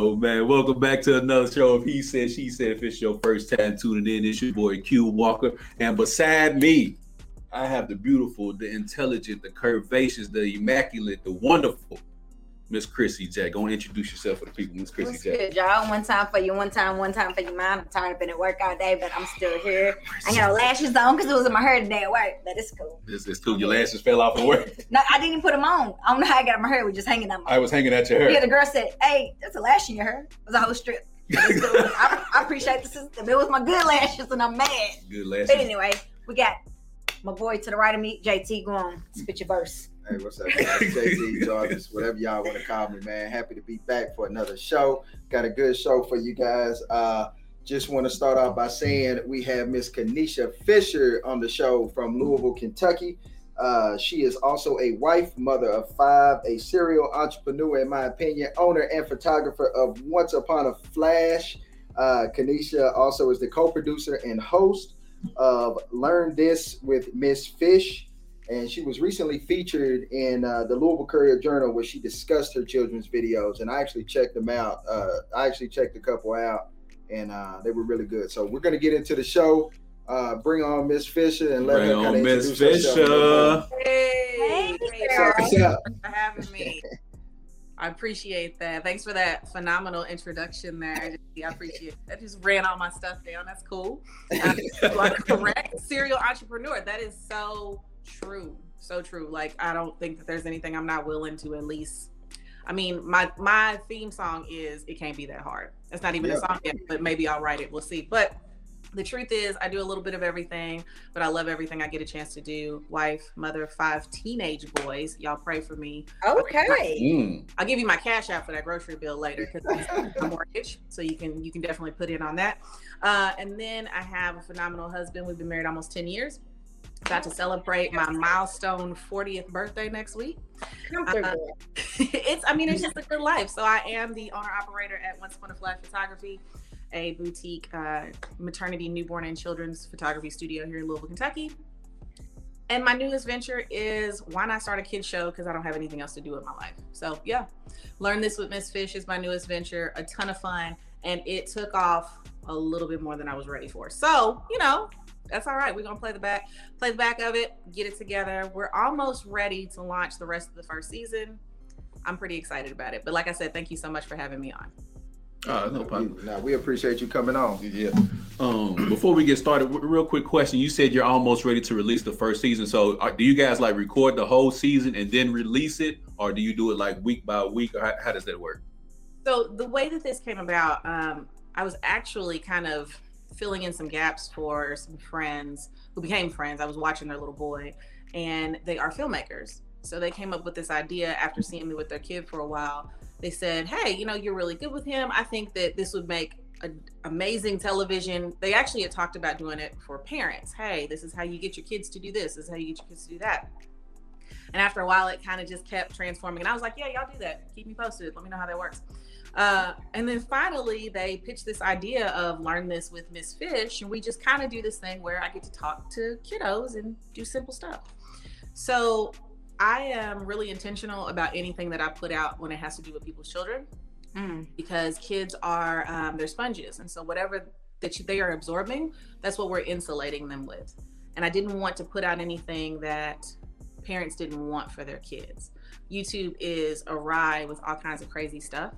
Man, welcome back to another show of He Said, She Said. If it's your first time tuning in, it's your boy Q Walker. And beside me, I have the beautiful, the intelligent, the curvaceous, the immaculate, the wonderful Miss Chrissy Jack. Go and introduce yourself for the people, Miss Chrissy What's Jack. good, y'all? One time for you, one time, one time for your mom. I'm tired of being at work all day, but I'm still here. I got lashes on because it was in my hair today at work, but it's cool. This is cool. Your lashes fell off at work. No, I didn't even put them on. I don't know how I got my hair. We just hanging on my I was hanging at your hair. Yeah, the girl said, "Hey, that's a lash in your hair." It was a whole strip. Cool. I, I appreciate the system. It was my good lashes, and I'm mad. Good lashes. But anyway, we got my boy to the right of me, JT. Go on, spit your verse. Hey, what's up, guys? Jarvis, whatever y'all want to call me, man. Happy to be back for another show. Got a good show for you guys. Uh, just want to start off by saying we have Miss Kennisha Fisher on the show from Louisville, Kentucky. Uh, she is also a wife, mother of five, a serial entrepreneur, in my opinion, owner and photographer of Once Upon a Flash. Uh, Kennisha also is the co-producer and host of Learn This with Miss Fish and she was recently featured in uh, the Louisville Courier Journal where she discussed her children's videos, and I actually checked them out. Uh, I actually checked a couple out, and uh, they were really good. So we're gonna get into the show. Uh, bring on Miss Fisher and let Bring her on kind of Miss introduce herself a little Fisher. Hey, Hey, hey, girl. What's up? for having me. I appreciate that. Thanks for that phenomenal introduction there. I appreciate it. I just ran all my stuff down. That's cool. You are correct. Serial entrepreneur. That is so true. So true. Like I don't think that there's anything I'm not willing to at least. I mean, my my theme song is "It Can't Be That Hard." It's not even Yeah. a song yet, but maybe I'll write it. We'll see. But the truth is, I do a little bit of everything, but I love everything I get a chance to do. Wife, mother of five teenage boys. Y'all pray for me. Okay. Mm. I'll give you my cash out for that grocery bill later because it's a mortgage, so you can you can definitely put in on that. Uh, and then I have a phenomenal husband. We've been married almost ten years. About to celebrate my milestone 40th birthday next week. Comfortable. it's I mean it's just a good life. So I am the owner operator at Once Upon a Flash Photography, a boutique uh, maternity, newborn, and children's photography studio here in Louisville, Kentucky. And my newest venture is why not start a kids show because I don't have anything else to do with my life. So yeah, learn this with Miss Fish is my newest venture. A ton of fun, and it took off a little bit more than I was ready for. So you know. That's all right. We're gonna play the back, play the back of it, get it together. We're almost ready to launch the rest of the first season. I'm pretty excited about it. But like I said, thank you so much for having me on. Oh, no problem. We, nah, we appreciate you coming on. Yeah. Um, before we get started, w- real quick question. You said you're almost ready to release the first season. So, are, do you guys like record the whole season and then release it, or do you do it like week by week, or how, how does that work? So the way that this came about, um, I was actually kind of filling in some gaps for some friends who became friends. I was watching their little boy, and they are filmmakers. So they came up with this idea after seeing me with their kid for a while. They said, "Hey, you know, you're really good with him. I think that this would make a, amazing television." They actually had talked about doing it for parents. Hey, this is how you get your kids to do this. This is how you get your kids to do that. And after a while, it kind of just kept transforming. And I was like, "Yeah, y'all do that. Keep me posted. Let me know how that works." Uh, and then finally, they pitched this idea of learn this with Miss Fish, and we just kind of do this thing where I get to talk to kiddos and do simple stuff. So I am really intentional about anything that I put out when it has to do with people's children, Mm. because kids are um, they're sponges, and so whatever that you, they are absorbing, that's what we're insulating them with. And I didn't want to put out anything that parents didn't want for their kids. YouTube is awry with all kinds of crazy stuff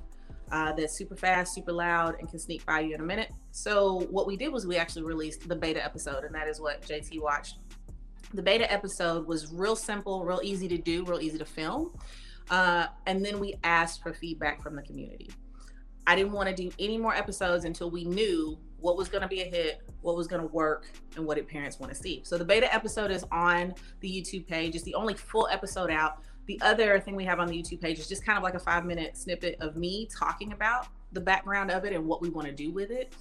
uh, that's super fast, super loud, and can sneak by you in a minute. So what we did was we actually released the beta episode, and that is what JT watched. The beta episode was real simple, real easy to do, real easy to film. Uh, and then we asked for feedback from the community. I didn't want to do any more episodes until we knew what was going to be a hit, what was going to work, and what did parents want to see. So the beta episode is on the YouTube page. It's the only full episode out. The other thing we have on the YouTube page is just kind of like a five minute snippet of me talking about the background of it and what we want to do with it.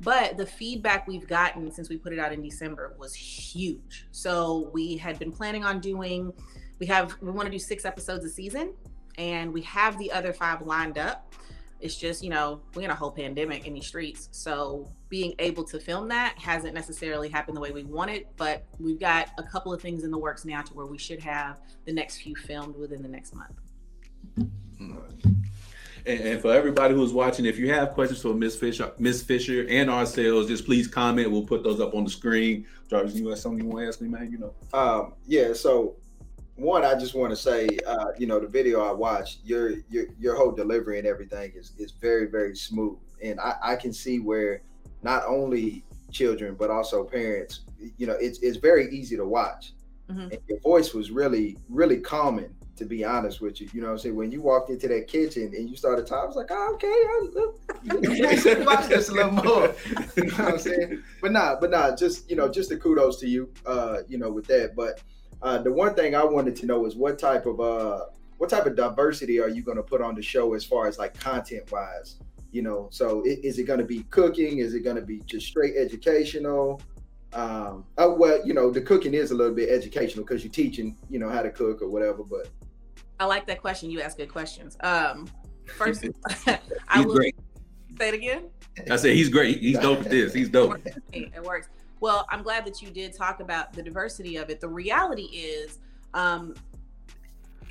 But the feedback we've gotten since we put it out in December was huge. So we had been planning on doing, we have, we want to do six episodes a season, and we have the other five lined up. It's just, you know, we're in a whole pandemic in these streets. So being able to film that hasn't necessarily happened the way we wanted, but we've got a couple of things in the works now to where we should have the next few filmed within the next month. And, and, for everybody who's watching, if you have questions for Miss Fisher, Miss Fisher, and ourselves, just please comment. We'll put those up on the screen. Jarvis, you got something you want to ask me, man? You know. Um, yeah. So, one, I just want to say, uh, you know, the video I watched, your your your whole delivery and everything is is very very smooth, and I, I can see where not only children but also parents, you know, it's it's very easy to watch. Mm-hmm. And your voice was really really calming to be honest with you. You know what I'm saying? When you walked into that kitchen and you started talking, I was like, oh, okay, I, watch this a little more. you know what I'm saying? But nah, but nah, just you know, just the kudos to you, uh, you know, with that. But uh, the one thing I wanted to know is what type of uh what type of diversity are you gonna put on the show as far as like content wise? You know, so it, is it gonna be cooking? Is it gonna be just straight educational? um uh, well you know the cooking is a little bit educational because you're teaching you know how to cook or whatever but I like that question. You ask good questions. Um, first, I will great. say it again. I said he's great. He's dope at this. He's dope. It works. Well, I'm glad that you did talk about the diversity of it. The reality is, um,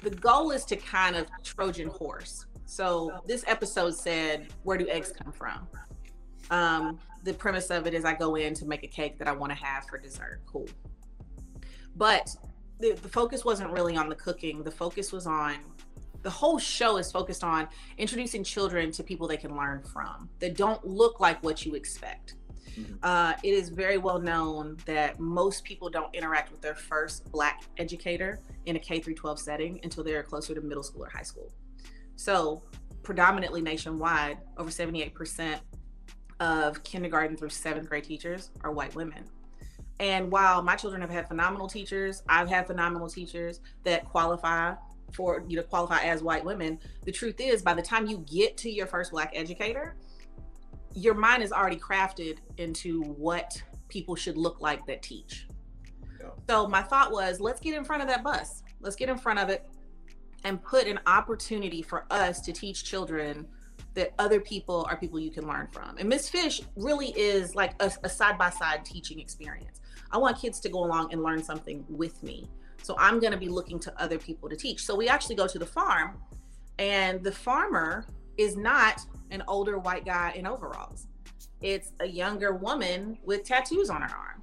the goal is to kind of Trojan horse. So this episode said, "Where do eggs come from?" Um, the premise of it is, I go in to make a cake that I want to have for dessert. Cool. But the, the focus wasn't really on the cooking. The focus was on the whole show is focused on introducing children to people they can learn from that don't look like what you expect. Mm-hmm. Uh, it is very well known that most people don't interact with their first Black educator in a K 12 setting until they're closer to middle school or high school. So, predominantly nationwide, over 78% of kindergarten through seventh grade teachers are white women. And while my children have had phenomenal teachers, I've had phenomenal teachers that qualify for you know qualify as white women. The truth is, by the time you get to your first black educator, your mind is already crafted into what people should look like that teach. Yeah. So my thought was, let's get in front of that bus. Let's get in front of it and put an opportunity for us to teach children that other people are people you can learn from. And Miss Fish really is like a side by side teaching experience. I want kids to go along and learn something with me. So I'm going to be looking to other people to teach. So we actually go to the farm, and the farmer is not an older white guy in overalls. It's a younger woman with tattoos on her arm.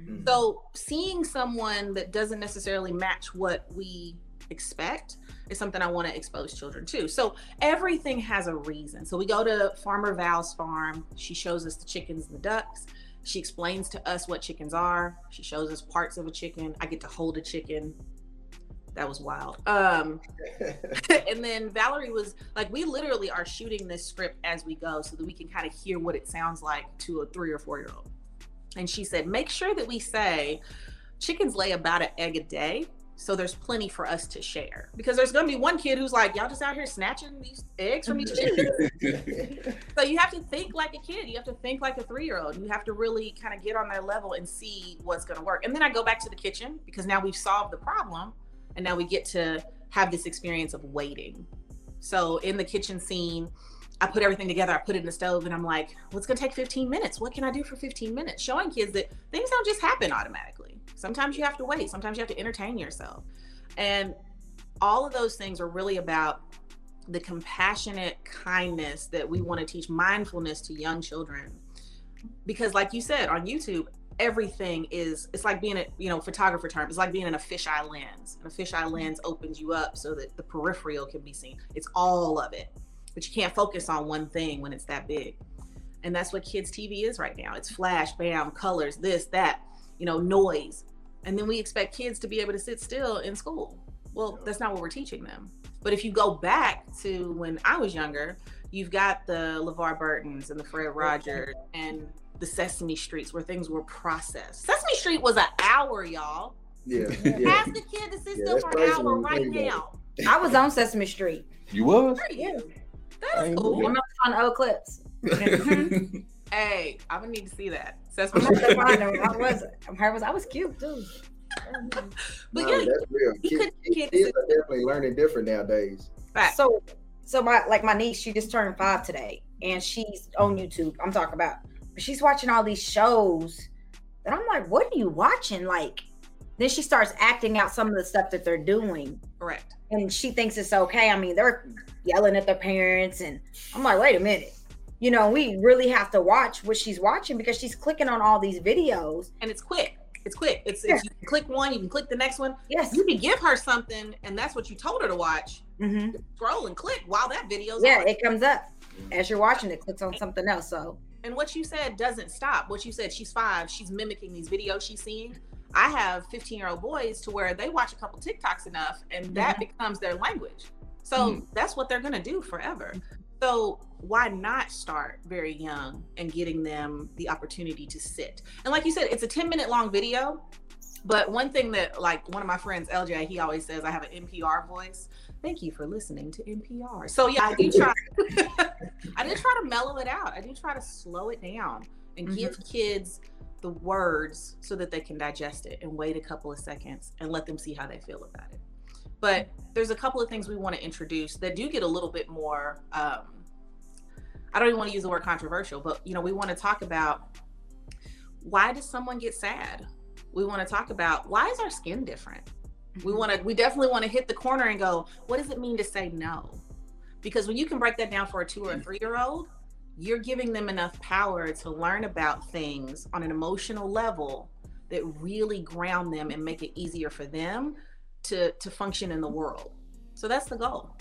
Mm-hmm. So seeing someone that doesn't necessarily match what we expect is something I want to expose children to. So everything has a reason. So we go to Farmer Val's farm. She shows us the chickens and the ducks. She explains to us what chickens are. She shows us parts of a chicken. I get to hold a chicken. That was wild. Um, and then Valerie was like, we literally are shooting this script as we go so that we can kind of hear what it sounds like to a three or four year old. And she said, make sure that we say chickens lay about an egg a day so there's plenty for us to share. Because there's going to be one kid who's like y'all just out here snatching these eggs from each chicken so you have to think like a kid. You have to think like a three-year-old. You have to really kind of get on their level and see what's going to work. And then i go back to the kitchen because now we've solved the problem and now we get to have this experience of waiting so in the kitchen scene I put everything together, I put it in the stove, and I'm like, what's gonna take 15 minutes? What can I do for 15 minutes? Showing kids that things don't just happen automatically. Sometimes you have to wait, sometimes you have to entertain yourself. And all of those things are really about the compassionate kindness that we want to teach mindfulness to young children. Because, like you said on YouTube, everything is it's like being a you know photographer term it's like being in a fisheye lens and a fisheye lens opens you up so that the peripheral can be seen it's all of it but you can't focus on one thing when it's that big. And that's what kids' TV is right now. It's flash, bam, colors, this, that, you know, noise. And then we expect kids to be able to sit still in school. Well, that's not what we're teaching them. But if you go back to when I was younger, you've got the LeVar Burtons and the Fred Rogers and the Sesame Streets where things were processed. Sesame Street was an hour, y'all. Yeah. yeah. Ask the kid to sit yeah, still for an hour right now. I was on Sesame Street. You was? Yeah. That is cool. I'm not on old clips. hey, I'm gonna need to see that. That's what I was. I was. I was cute too. but no, yeah, that's real. Kids, kids are definitely learning different nowadays. Right. So, so my like my niece, she just turned five today, and she's on YouTube. I'm talking about, but she's watching all these shows, and I'm like, what are you watching? Like, then she starts acting out some of the stuff that they're doing. Correct. And she thinks it's okay. I mean, they're yelling at their parents. And I'm like, wait a minute. You know, we really have to watch what she's watching because she's clicking on all these videos. And it's quick. It's quick. It's, Yeah. it's you can click one, you can click the next one. Yes. You can give her something, and that's what you told her to watch. hmm Scroll and click while that video's Yeah, on. it comes up as you're watching it, clicks on something else. So and what you said doesn't stop. What you said, she's five, she's mimicking these videos she's seeing. I have 15 year old boys to where they watch a couple TikToks enough and that mm-hmm. becomes their language. So mm-hmm. that's what they're going to do forever. So why not start very young and getting them the opportunity to sit? And like you said, it's a 10 minute long video. But one thing that, like one of my friends, LJ, he always says I have an NPR voice. Thank you for listening to NPR. So yeah, I do try. I do try to mellow it out. I do try to slow it down and give kids the words so that they can digest it and wait a couple of seconds and let them see how they feel about it. But there's a couple of things we want to introduce that do get a little bit more. Um, I don't even want to use the word controversial, but you know, we want to talk about why does someone get sad? We want to talk about why is our skin different? We mm-hmm. want to, we definitely want to hit the corner and go, what does it mean to say no? Because when you can break that down for a two or a three year old, you're giving them enough power to learn about things on an emotional level that really ground them and make it easier for them to to function in the world. So that's the goal.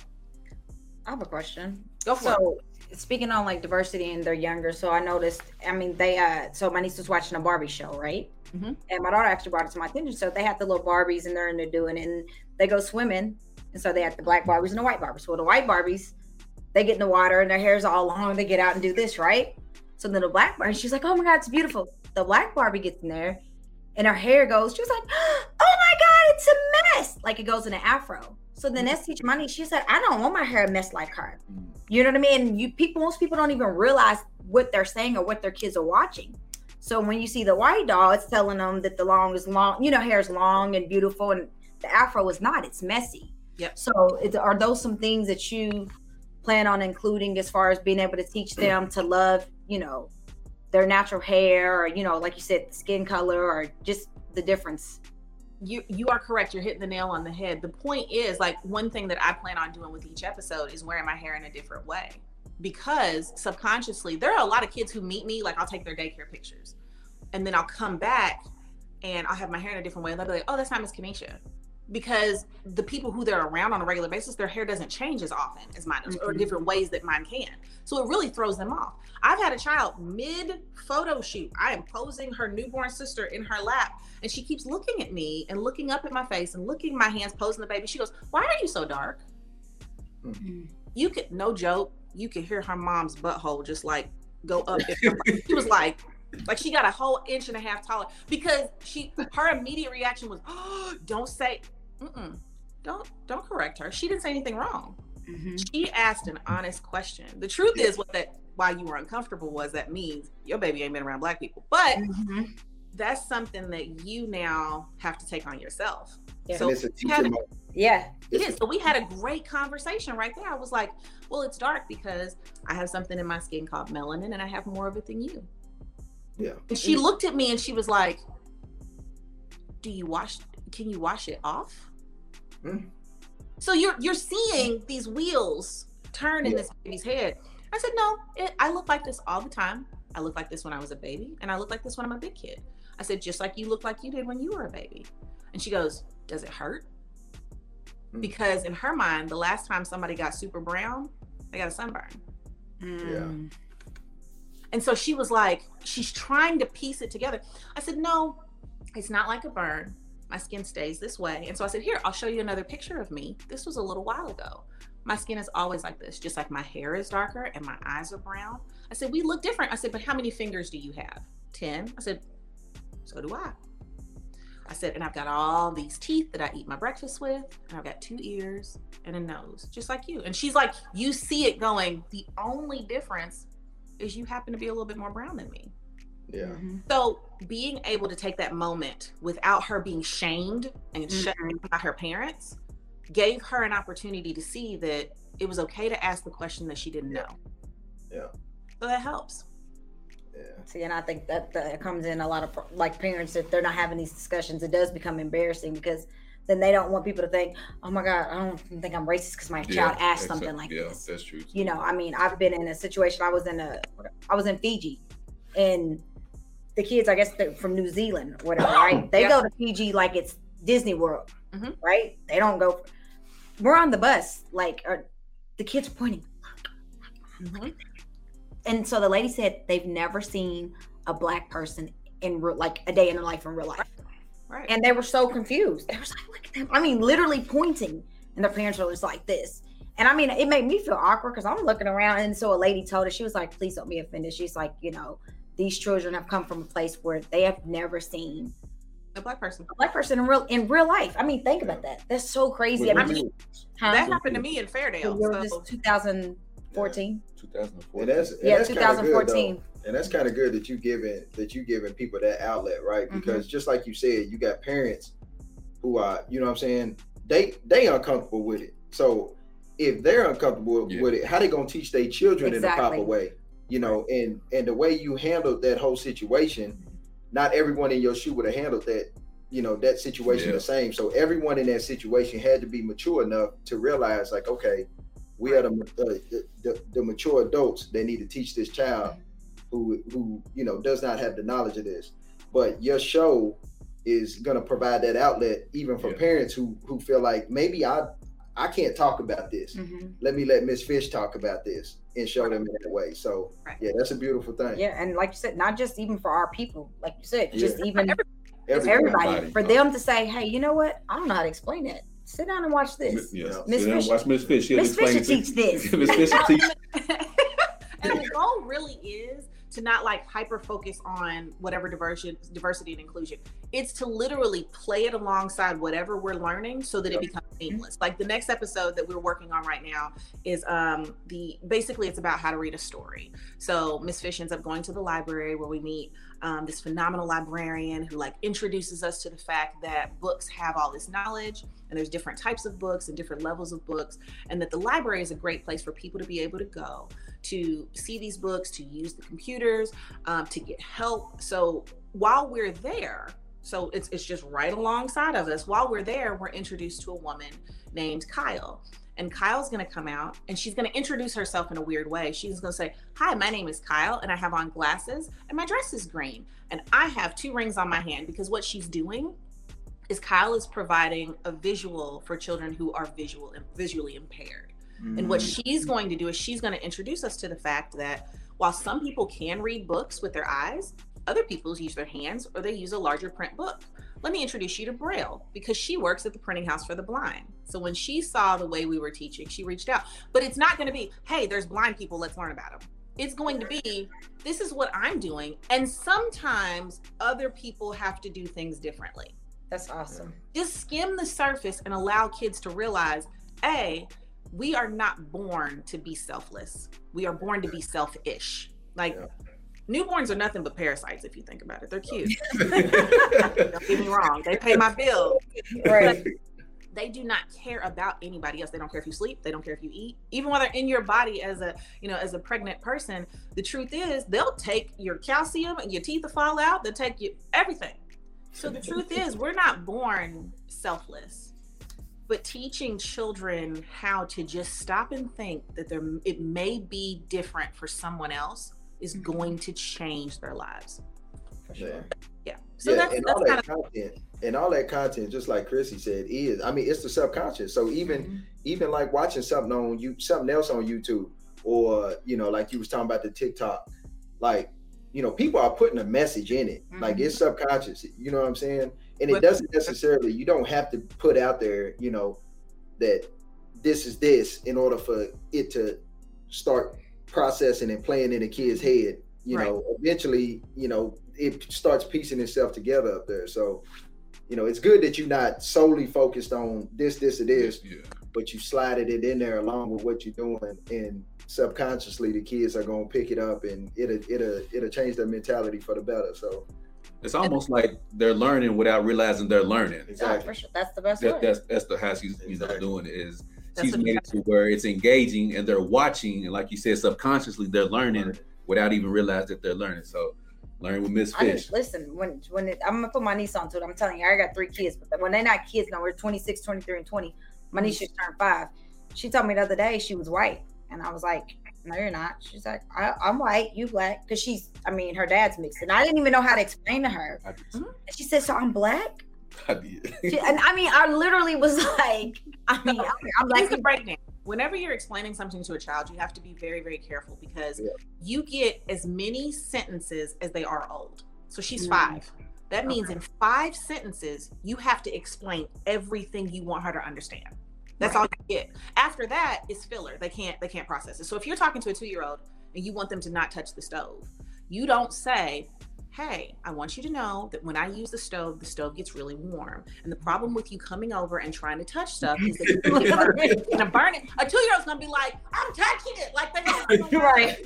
I have a question. Go for it. Speaking on like diversity and they're younger, so I noticed. I mean, they uh, so my niece was watching a Barbie show, right? Mhm. And my daughter actually brought it to my attention. So they had the little Barbies and they're in there doing it, and they go swimming, and so they had the black Barbies and the white Barbies. Well, the white Barbies, they get in the water and their hair's all long. They get out and do this, right? So then the black Barbie, she's like, "Oh my god, it's beautiful." The black Barbie gets in there, and her hair goes. She was like, "Oh my god, it's a mess!" Like it goes in an afro. So then mm-hmm. teaching my niece. She said, "I don't want my hair a mess like her." Mm-hmm. You know what I mean? You people, most people don't even realize what they're saying or what their kids are watching. So when you see the white doll, it's telling them that the long is long, you know, hair is long and beautiful, and the afro is not. It's messy. Yep. So is, are those some things that you plan on including as far as being able to teach them to love, you know, their natural hair, or you know, like you said, skin color, or just the difference? You you are correct you're hitting the nail on the head. The point is like one thing that i plan on doing with each episode is wearing my hair in a different way. Because subconsciously there are a lot of kids who meet me like i'll take their daycare pictures. And then i'll come back and i'll have my hair in a different way and they'll be like oh that's not miss kennisha because the people who they're around on a regular basis their hair doesn't change as often as mine does, or mm-hmm. different ways that mine can. So it really throws them off. I've had a child mid photo shoot. I am posing her newborn sister in her lap and she keeps looking at me and looking up at my face and looking at my hands posing the baby. She goes why are you so dark? Mm-hmm. You could no joke you could hear her mom's butthole just like go up in her mouth. she was like like she got a whole inch and a half taller because she her immediate reaction was oh, don't say Mm-mm, don't don't correct her she didn't say anything wrong she asked an honest question the truth is what that why you were uncomfortable was that means your baby ain't been around black people but Mhm. that's something that you now have to take on yourself Yeah. so and a we teacher had- moment. Yeah. it is. So we had a great conversation right there. I was like, well, it's dark because I have something in my skin called melanin and I have more of it than you. Yeah. And she looked at me and she was like, do you wash, can you wash it off? Hmm. So you're, you're seeing these wheels turn in Yeah. this baby's head. I said, no, it, I look like this all the time. I look like this when I was a baby and I look like this when I'm a big kid. I said, just like you look like you did when you were a baby. And she goes, does it hurt? Hmm. because in her mind, the last time somebody got super brown, they got a sunburn. Mm. And so she was like, she's trying to piece it together. I said, no, it's not like a burn. My skin stays this way. And so I said, here, I'll show you another picture of me. This was a little while ago. My skin is always like this, just like my hair is darker and my eyes are brown. I said, we look different. I said, but how many fingers do you have? 10. I said, so do I. I said, and I've got all these teeth that I eat my breakfast with, and I've got two ears and a nose, just like you. And she's like, you see it going, the only difference is you happen to be a little bit more brown than me. Yeah. Mhm. So being able to take that moment without her being shamed and shut Mhm. down by her parents gave her an opportunity to see that it was okay to ask the question that she didn't know. Yeah. So that helps. Yeah. See, and I think that, that comes in a lot of like parents if they're not having these discussions, it does become embarrassing because then they don't want people to think, oh my God, I don't think I'm racist because my child asked something like yeah, this. that's true. You know, I mean, I've been in a situation. I was in a, I was in Fiji, and the kids, I guess they're from New Zealand, or whatever, right? They Yeah. go to Fiji like it's Disney World, Mhm. right? They don't go. We're on the bus, like, are, the kids are pointing, Mhm. and so the lady said they've never seen a black person in real, like a day in their life in real life. Right. And they were so confused. They was like, look at them. I mean, literally pointing. And their parents were just like this. And I mean, it made me feel awkward because I'm looking around. And so a lady told us, she was like, please don't be offended. She's like, you know, these children have come from a place where they have never seen a black person. a black person in real in real life. I mean, think about that. That's so crazy. What I year mean, huh? That happened to me in Fairdale. year was So, 2014. 2004. And that's and Yeah, that's kinda good, 2014. And that's kind of good that you giving that you giving people that outlet, right? Mm-hmm. Because just like you said, you got parents who are, you know what I'm saying, they they uncomfortable with it. So if they're uncomfortable Yeah. with it, how they gonna teach their children in the Exactly. proper way? You know, and and the way you handled that whole situation, not everyone in your shoe would have handled that, you know, that situation Yeah. the same. So everyone in that situation had to be mature enough to realize, like, okay, we are the, uh, the, the mature adults that need to teach this child who who you know does not have the knowledge of this. But your show is going to provide that outlet even for Yeah. parents who who feel like maybe I I can't talk about this. Mhm. Let me let Miss Fish talk about this and show them in that way. So Right. yeah, that's a beautiful thing. Yeah, and like you said, not just even for our people, like you said, just even Everybody. everybody, Everybody. for them to say, hey, you know what? I don't know how to explain it. Sit down and watch this. Yeah. Yeah. Miss Sit down and Fish- Watch Miss Fish. She'll Miss explain Fish it to teach this. Miss Fish will teach. and the goal really is to not like hyper focus on whatever diversity diversity and inclusion. It's to literally play it alongside whatever we're learning so that it becomes seamless. Like the next episode that we're working on right now is um the basically it's about how to read a story. So miss fish ends up going to the library where we meet um, this phenomenal librarian who like introduces us to the fact that books have all this knowledge and there's different types of books and different levels of books and that the library is a great place for people to be able to go to see these books, to use the computers, um, to get help. So while we're there, so it's it's just right alongside of us. While we're there, we're introduced to a woman named Kyle. And Kyle's gonna come out and she's gonna introduce herself in a weird way. She's gonna say, Hi, my name is Kyle, and I have on glasses, and my dress is green. And I have two rings on my hand because what she's doing is Kyle is providing a visual for children who are visual and visually impaired. And what Mm-hmm. she's going to do is she's going to introduce us to the fact that while some people can read books with their eyes, other people use their hands or they use a larger print book. Let me introduce you to Braille because she works at the printing house for the blind. So when she saw the way we were teaching, she reached out. But it's not going to be, hey, there's blind people, let's learn about them. It's going to be, this is what I'm doing. And sometimes other people have to do things differently That's awesome. just skim the surface and allow kids to realize a we are not born to be selfless. We are born to be selfish. Like Yeah. newborns are nothing but parasites if you think about it. They're cute. Don't get me wrong. They pay my bill Right. they do not care about anybody else. They don't care if you sleep. They don't care if you eat. Even while they're in your body as a you know as a pregnant person the truth is they'll take your calcium and your teeth will fall out. They'll take you everything. So the truth is we're not born selfless but teaching children how to just stop and think that there it may be different for someone else is going to change their lives For Yeah. sure. yeah so yeah, that's, and that's all kind that content, and all that content, just like Chrissy said, is I mean, it's the subconscious. So even Mhm. even like watching something on you, something else on YouTube, or you know, like you was talking about the TikTok, like you know, people are putting a message in it. Like it's subconscious. You know what I'm saying? And it But- doesn't necessarily. You don't have to put out there, you know, that this is this in order for it to start processing and playing in a kid's head. You Right. know, eventually, you know, it starts piecing itself together up there. So, you know, it's good that you're not solely focused on this, this, or this, Yeah. but you slided it in there along with what you're doing, and subconsciously the kids are gonna pick it up, and it'll it'll it'll change their mentality for the better. So, It's almost like they're learning without realizing they're learning. Yeah, for sure. That's the best That, way. that's that's the how she's you know Exactly. doing it is That's she's made it to where it's engaging and they're watching and like you said subconsciously they're learning Right. without even realizing that they're learning. So Learn with Miss I need- Fish. listen, when when it, I'm gonna put my niece onto it, I'm telling you, I got three kids, but when they're not kids now, we're 26, 23, and 20. My niece just turned five. She told me the other day she was white, and I was like, "No, you're not." She's like, I, "I'm white, you black," because she's, I mean, her dad's mixed, and I didn't even know how to explain to her. I And she said, "So I'm black," I did. She- and I mean, I literally was like, "I mean, I'm, I'm Here's black." the breakdown. Whenever you're explaining something to a child, you have to be very, very careful because Yeah. you get as many sentences as they are old. So she's Mm. five. That means in five sentences, you have to explain everything you want her to understand. That's all you get. After that is filler. They can't they can't process it. So if you're talking to a two-year-old and you want them to not touch the stove, you don't say, Hey, I want you to know that when I use the stove, the stove gets really warm. And the problem with you coming over and trying to touch stuff is that you're gonna burn it. You're gonna burn it. A two-year-old's gonna be like, I'm touching it. Like they Right.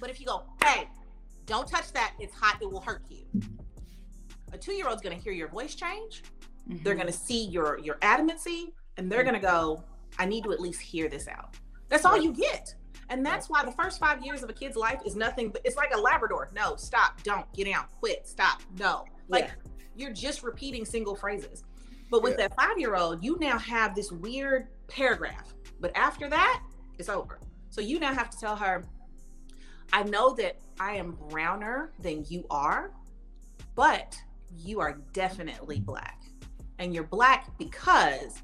But if you go, hey, don't touch that, it's hot, it will hurt you. A two-year-old's gonna hear your voice change. They're Mm-hmm. gonna see your your adamancy, and they're mm. gonna go, I need to at least hear this out. That's all you get. And that's why the first five years of a kid's life is nothing but it's like a Labrador. No, stop, don't, get out, quit, stop, no. Like Yeah. you're just repeating single phrases. But with that five year old, you now have this weird paragraph. But after that, it's over. So you now have to tell her, I know that I am browner than you are, but you are definitely black. And you're black because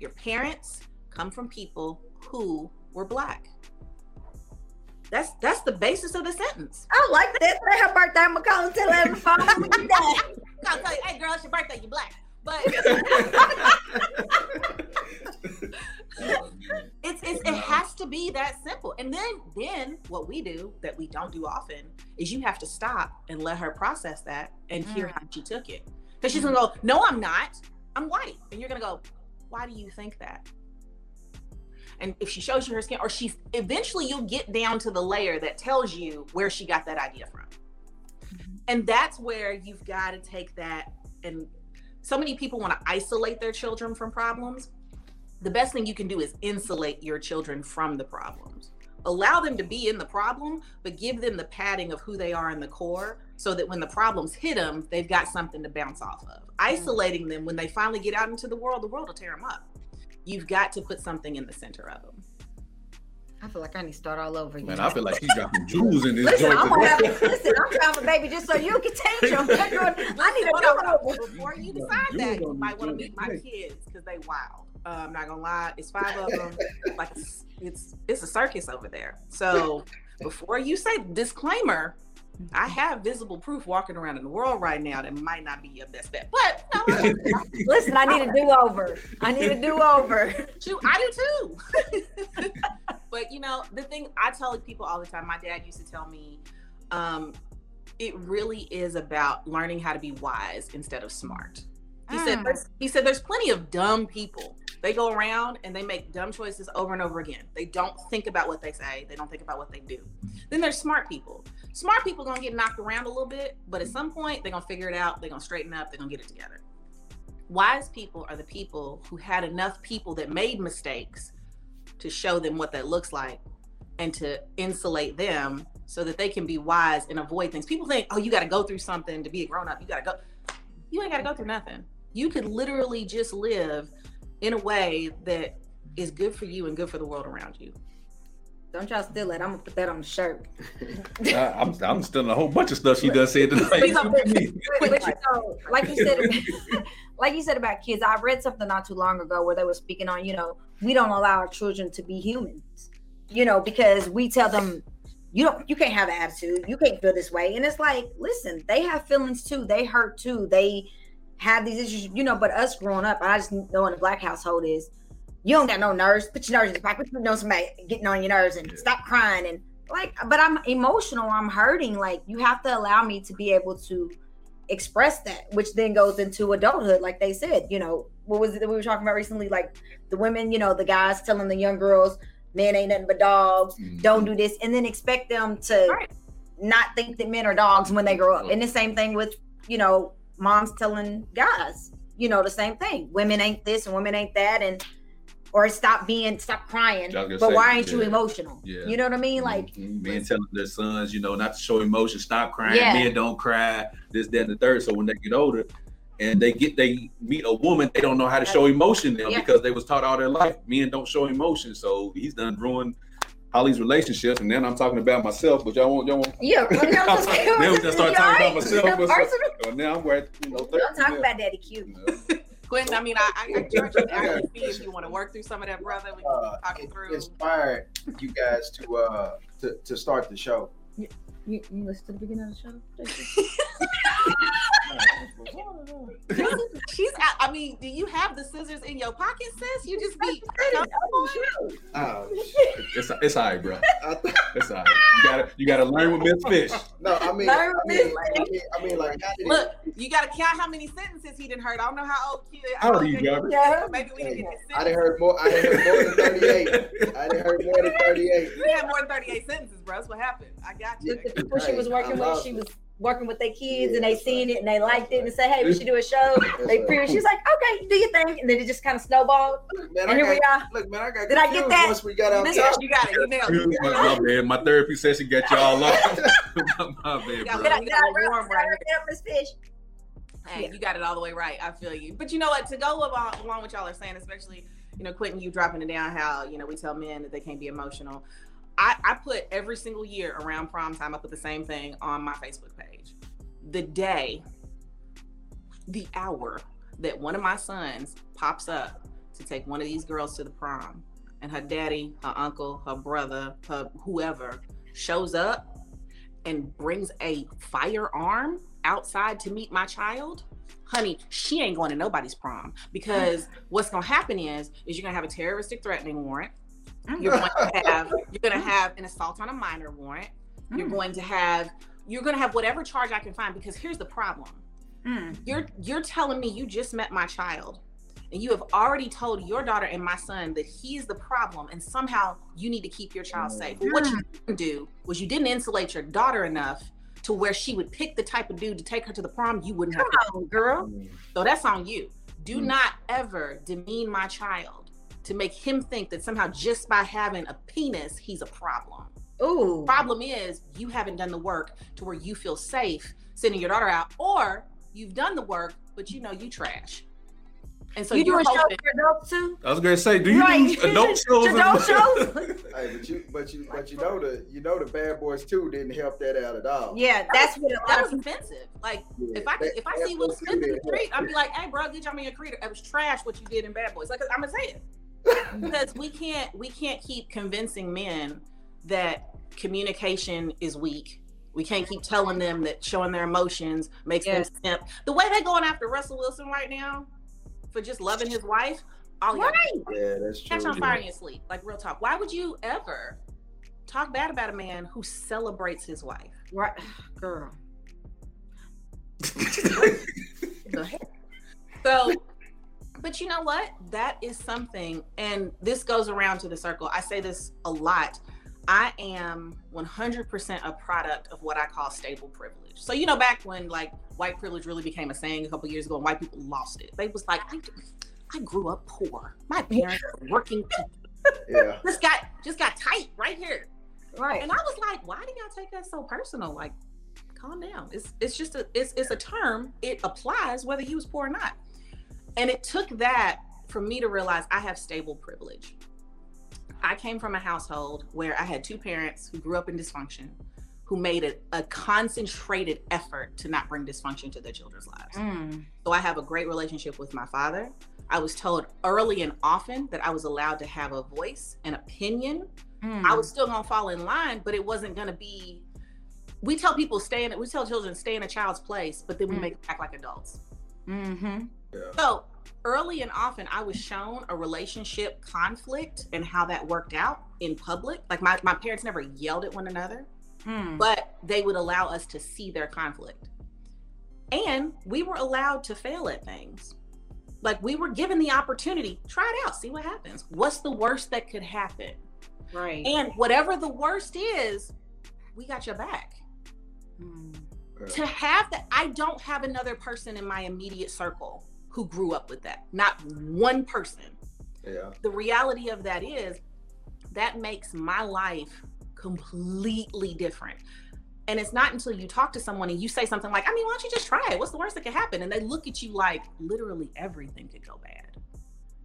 your parents come from people who were black. That's that's the basis of the sentence. I like that. Today her birthday. I'm gonna call and tell her on phone. I'm gonna do that. I'll tell you, hey girl, it's your birthday, you're black. But it's, it's it has to be that simple. And then then what we do that we don't do often is you have to stop and let her process that and hear Mm. how she took it. Because she's gonna go, No, I'm not. I'm white. And you're gonna go, Why do you think that? And if she shows you her skin, or she's eventually you'll get down to the layer that tells you where she got that idea from. Mm-hmm. And that's where you've got to take that. And so many people want to isolate their children from problems. The best thing you can do is insulate your children from the problems. Allow them to be in the problem, but give them the padding of who they are in the core so that when the problems hit them, they've got something to bounce off of. Isolating them when they finally get out into the world, the world will tear them up. You've got to put something in the center of them. I feel like I need to start all over again. Man, I feel like she's dropping jewels in this Listen, joint. I'm gonna have, today. listen, I'm trying for baby just so you can teach them. I need to Hold do on, hold it. on. Before you decide that, you might want to meet my kids because they wild. Uh, I'm not gonna lie, it's five of them. Like it's, it's it's a circus over there. So before you say disclaimer, I have visible proof walking around in the world right now that might not be your best bet. But no, Listen, I need a do over. I need a do over. I do too. but you know, the thing I tell people all the time, my dad used to tell me, um, it really is about learning how to be wise instead of smart. He said Mm. there's, he said there's plenty of dumb people. They go around and they make dumb choices over and over again. They don't think about what they say. They don't think about what they do. Then there's smart people. Smart people gonna get knocked around a little bit, but at some point they're gonna figure it out. They're gonna straighten up. They're gonna get it together. Wise people are the people who had enough people that made mistakes to show them what that looks like and to insulate them so that they can be wise and avoid things. People think, oh, you got to go through something to be a grown up. You got to go. You ain't got to go through nothing. You could literally just live in a way that is good for you and good for the world around you. Don't y'all steal it. I'm gonna put that on the shirt. I'm, I'm stealing a whole bunch of stuff she does say tonight. But you know, like you said, like you said about kids, I read something not too long ago where they were speaking on, you know, we don't allow our children to be humans, you know, because we tell them you don't, you can't have an attitude, you can't feel this way, and it's like, listen, they have feelings too, they hurt too, they have these issues, you know. But us growing up, I just know in the black household is you don't got no nerves, put your nerves in the pocket, you know somebody getting on your nerves and stop crying and like but i'm emotional. I'm hurting. Like you have to allow me to be able to express that which then goes into adulthood like they said you know what was it that we were talking about recently? Like the women you know the guys telling the young girls men ain't nothing but dogs. Mm-hmm. Don't do this. And then expect them to Right. not think that men are dogs when they grow up. And the same thing with you know moms telling guys you know the same thing. Women ain't this and women ain't that. And or stop being stop crying I was gonna but say, why you yeah. emotional Yeah. you know what i mean like Mhm. men telling their sons, you know, not to show emotion, stop crying, Yeah. men don't cry, this, that, and the third. So when they get older and they get they meet a woman, they don't know how to show emotion now Yeah. because they was taught all their life men don't show emotion. So he's done ruined Holly's relationships, and then I'm talking about myself, but y'all won't y'all won't yeah Then we just start talking about myself. Personal. well, now I'm where you know don't talk about daddy cute You know. Quentin, I mean, I, I encourage you to actually see if you want to work through some of that, brother. We can Uh, talk it through. inspired you guys to uh to, to start the show. You, you listen to the beginning of the show She's. out- I mean, do you have the scissors in your pocket, sis? You just be. Oh, It's it's all right, bro. It's all right. You gotta you gotta learn with Miss Fish. no, I mean, I mean, like, I mean, I mean, like, how did it- Look, you got to count how many sentences he didn't heard. I don't know how old kid. How old are you, Yeah. Maybe we didn't get his I didn't heard more. I didn't heard more than thirty-eight. I didn't heard more than thirty-eight. You had more than 38 sentences, bro. That's what happened. I got you. the, the people she was working I with, she was working with their kids Yeah, and they seen right. it and they liked it and said, Hey, we should do a show. That's They right. pre she was like, Okay, do your thing. And then it just kind of snowballed. Man, And here I we got, are. look, man, I got Did I get that? once we got out Miss there. Yes, you got it. You nailed it. my, my bad. My therapy session got y'all off. my, my bad, Yeah, Did. I, did got I, a I, warm right wrap it up, Miss Fish? Hey, Yeah. you got it all the way right. I feel you. But you know what? To go along, along with y'all are saying, especially, you know, Quentin, you dropping it down how, you know, we tell men that they can't be emotional. I, I put every single year around prom time, I put the same thing on my Facebook page. The day, the hour that one of my sons pops up to take one of these girls to the prom, and her daddy, her uncle, her brother, her whoever shows up and brings a firearm outside to meet my child, honey, she ain't going to nobody's prom because what's going to happen is is you're going to have a terroristic threatening warrant. You're going to have you're going to have an assault on a minor warrant. You're Mm. going to have you're going to have whatever charge I can find because here's the problem. Mm. You're you're telling me you just met my child and you have already told your daughter and my son that he's the problem and somehow you need to keep your child safe. But what you didn't do was you didn't insulate your daughter enough to where she would pick the type of dude to take her to the prom you wouldn't have. Come on, girl. So that's on you. Do Mm. not ever demean my child to make him think that somehow just by having a penis he's a problem. Ooh. Problem is you haven't done the work to where you feel safe sending your daughter out, or you've done the work but you know you trash. And so you you're doing shows hoping. for adults too? I was gonna say, do you Right. do adult shows? Adult shows? Hey, but you, but you, but you know the, you know the Bad Boys too didn't help that out at all. Yeah, that's what a That was offensive. Like Yeah, if I Bad- if I see Will Smith in the street, I'd be like, "Hey, bro, get your man a creator. It was trash what you did in Bad Boys." Like I'm gonna say it because we can't we can't keep convincing men that communication is weak. We can't keep telling them that showing their emotions makes Yes. them simp. The way they're going after Russell Wilson right now for just loving his wife, all y'all Right. Yeah, that's true. catch on fire in your sleep. Like real talk. Why would you ever talk bad about a man who celebrates his wife? Right. Girl. the heck? So, but you know what? That is something, and this goes around to the circle. I say this a lot. I am 100% a product of what I call stable privilege. So, you know, back when like white privilege really became a saying a couple years ago, and white people lost it. They was like, I, I grew up poor. My parents were working people. Yeah. This got just got tight right here. Right. And I was like, why do y'all take that so personal? Like, calm down. It's it's just a it's it's a term. It applies whether you was poor or not. And it took that for me to realize I have stable privilege. I came from a household where I had two parents who grew up in dysfunction, who made a, a concentrated effort to not bring dysfunction to their children's lives. Mm. So I have a great relationship with my father. I was told early and often that I was allowed to have a voice, an opinion, Mm. I was still gonna fall in line, but it wasn't gonna be. We tell people stay in. We tell children stay in a child's place, but then we Mm. make them act like adults. Mm-hmm. So early and often, I was shown a relationship conflict and how that worked out in public. Like my my parents never yelled at one another, Mm. but they would allow us to see their conflict, and we were allowed to fail at things. Like we were given the opportunity, try it out, see what happens. What's the worst that could happen? Right. And whatever the worst is, we got your back. Mm. To have that, I don't have another person in my immediate circle who grew up with that. Not one person. Yeah. The reality of that is that makes my life completely different. And it's not until you talk to someone and you say something like, I mean, why don't you just try it? What's the worst that could happen? And they look at you like literally everything could go bad.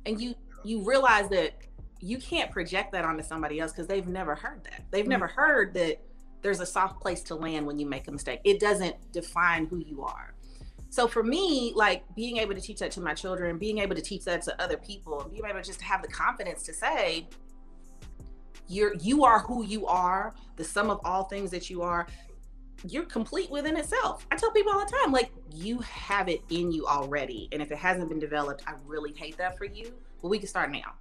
And you you realize that you can't project that onto somebody else because they've never heard that. They've mm-hmm. never heard that there's a soft place to land when you make a mistake. It doesn't define who you are. So for me, like being able to teach that to my children, being able to teach that to other people, and being able to just have the confidence to say, you're you are who you are, the sum of all things that you are. You're complete within itself. I tell people all the time, like you have it in you already. And if it hasn't been developed, I really hate that for you. But we can start now.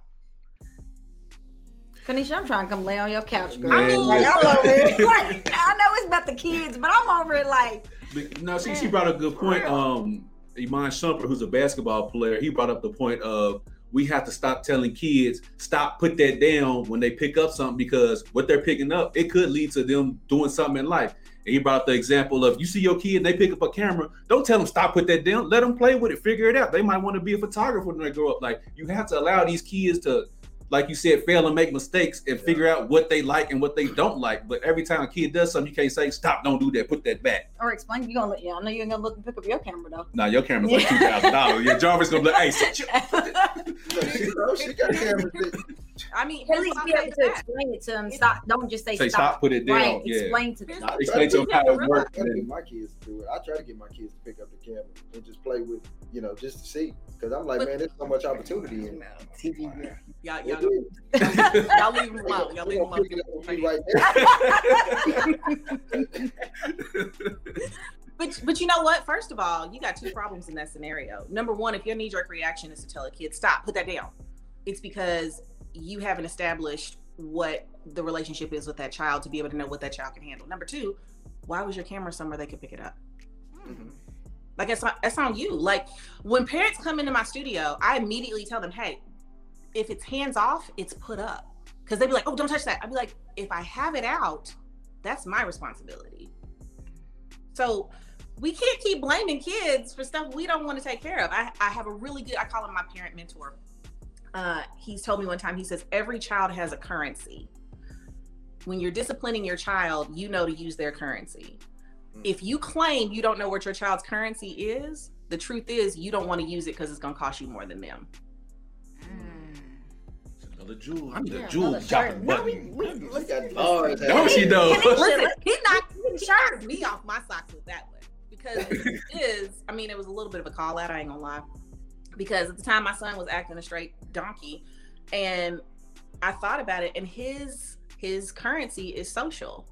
Kennisha, I'm trying to come lay on your couch, girl. Man, I mean, like, I'm over it. Like, I know it's about the kids, but I'm over it like. No, she, she brought a good point. Um, Iman Shumpert, who's a basketball player, he brought up the point of we have to stop telling kids stop put that down when they pick up something because what they're picking up it could lead to them doing something in life. And he brought up the example of you see your kid and they pick up a camera don't tell them stop put that down let them play with it figure it out. They might want to be a photographer when they grow up. Like you have to allow these kids to like you said, fail and make mistakes and yeah. figure out what they like and what they don't like. But every time a kid does something, you can't say, stop, don't do that, put that back. Or explain, you're gonna let, yeah, I know you're gonna look and pick up your camera though. Nah, your camera's like two thousand dollars. your Jarvis gonna be like, hey, sit your she got cameras. I mean, at least be able to explain it to them. Stop, don't just say, say stop. stop. put it down. Right. Yeah. Explain to them. Nah, explain to them how it works. I to my kids to do it. I try to get my kids to pick up the camera and just play with, you know, just to see. Because I'm like, but, man, there's so much opportunity in TV. Y'all, y'all, y'all leave them alone. Y'all leave them alone. but but you know what? First of all, you got two problems in that scenario. Number one, if your knee jerk reaction is to tell a kid stop, put that down, it's because you haven't established what the relationship is with that child to be able to know what that child can handle. Number two, why was your camera somewhere they could pick it up? Mm-hmm. Like it's not, it's on you. Like when parents come into my studio, I immediately tell them, hey, if it's hands off, it's put up. Because they'd be like, oh, don't touch that. I'd be like, if I have it out, that's my responsibility. So we can't keep blaming kids for stuff we don't want to take care of. I, I have a really good, I call him my parent mentor. Uh, he's told me one time, he says, every child has a currency. When you're disciplining your child, you know to use their currency. Mm. If you claim you don't know what your child's currency is, the truth is you don't want to use it because it's going to cost you more than them. Another jewel. I need yeah, a jewel dropping no, we, we, listen, oh, don't she though? Listen, he knocked, he knocked me off my socks with that one because it is. I mean, it was a little bit of a call out. I ain't gonna lie, because at the time my son was acting a straight donkey, and I thought about it, and his his currency is social.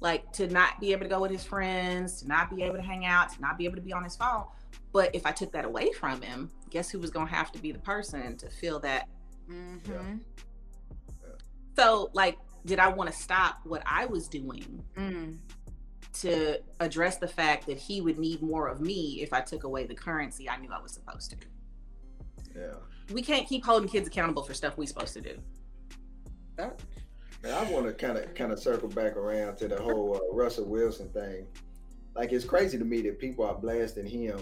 Like to not be able to go with his friends, to not be able to hang out, to not be able to be on his phone. But if I took that away from him, guess who was gonna have to be the person to feel that Mm-hmm. So, like, did I want to stop what I was doing mm. to address the fact that he would need more of me if I took away the currency I knew I was supposed to? Yeah. We can't keep holding kids accountable for stuff we're supposed to do. That, man, I want to kind of kind of circle back around to the whole uh, Russell Wilson thing. Like, it's crazy to me that people are blasting him,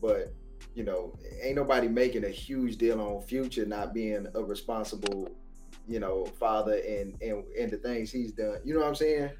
but you know, ain't nobody making a huge deal on Future not being a responsible, you know, father and and and the things he's done. You know what I'm saying?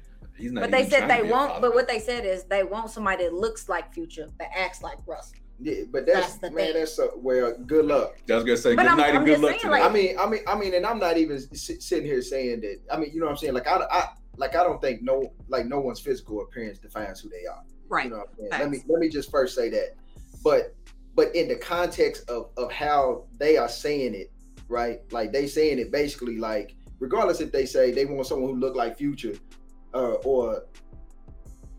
but they said they won't. But what they said is they want somebody that looks like Future, that acts like Russell. Yeah, but that's, that's man, thing. that's so, well. Good luck. I was gonna say but good I'm, night I'm and good luck. Saying, like, I mean, I mean, I mean, and I'm not even sitting here saying that. I mean, you know what I'm saying? Like I, I like I don't think no, like no one's physical appearance defines who they are. Right. You know Let me let me just first say that. But but in the context of of how they are saying it, right? Like they saying it basically like, regardless if they say they want someone who look like Future, uh, or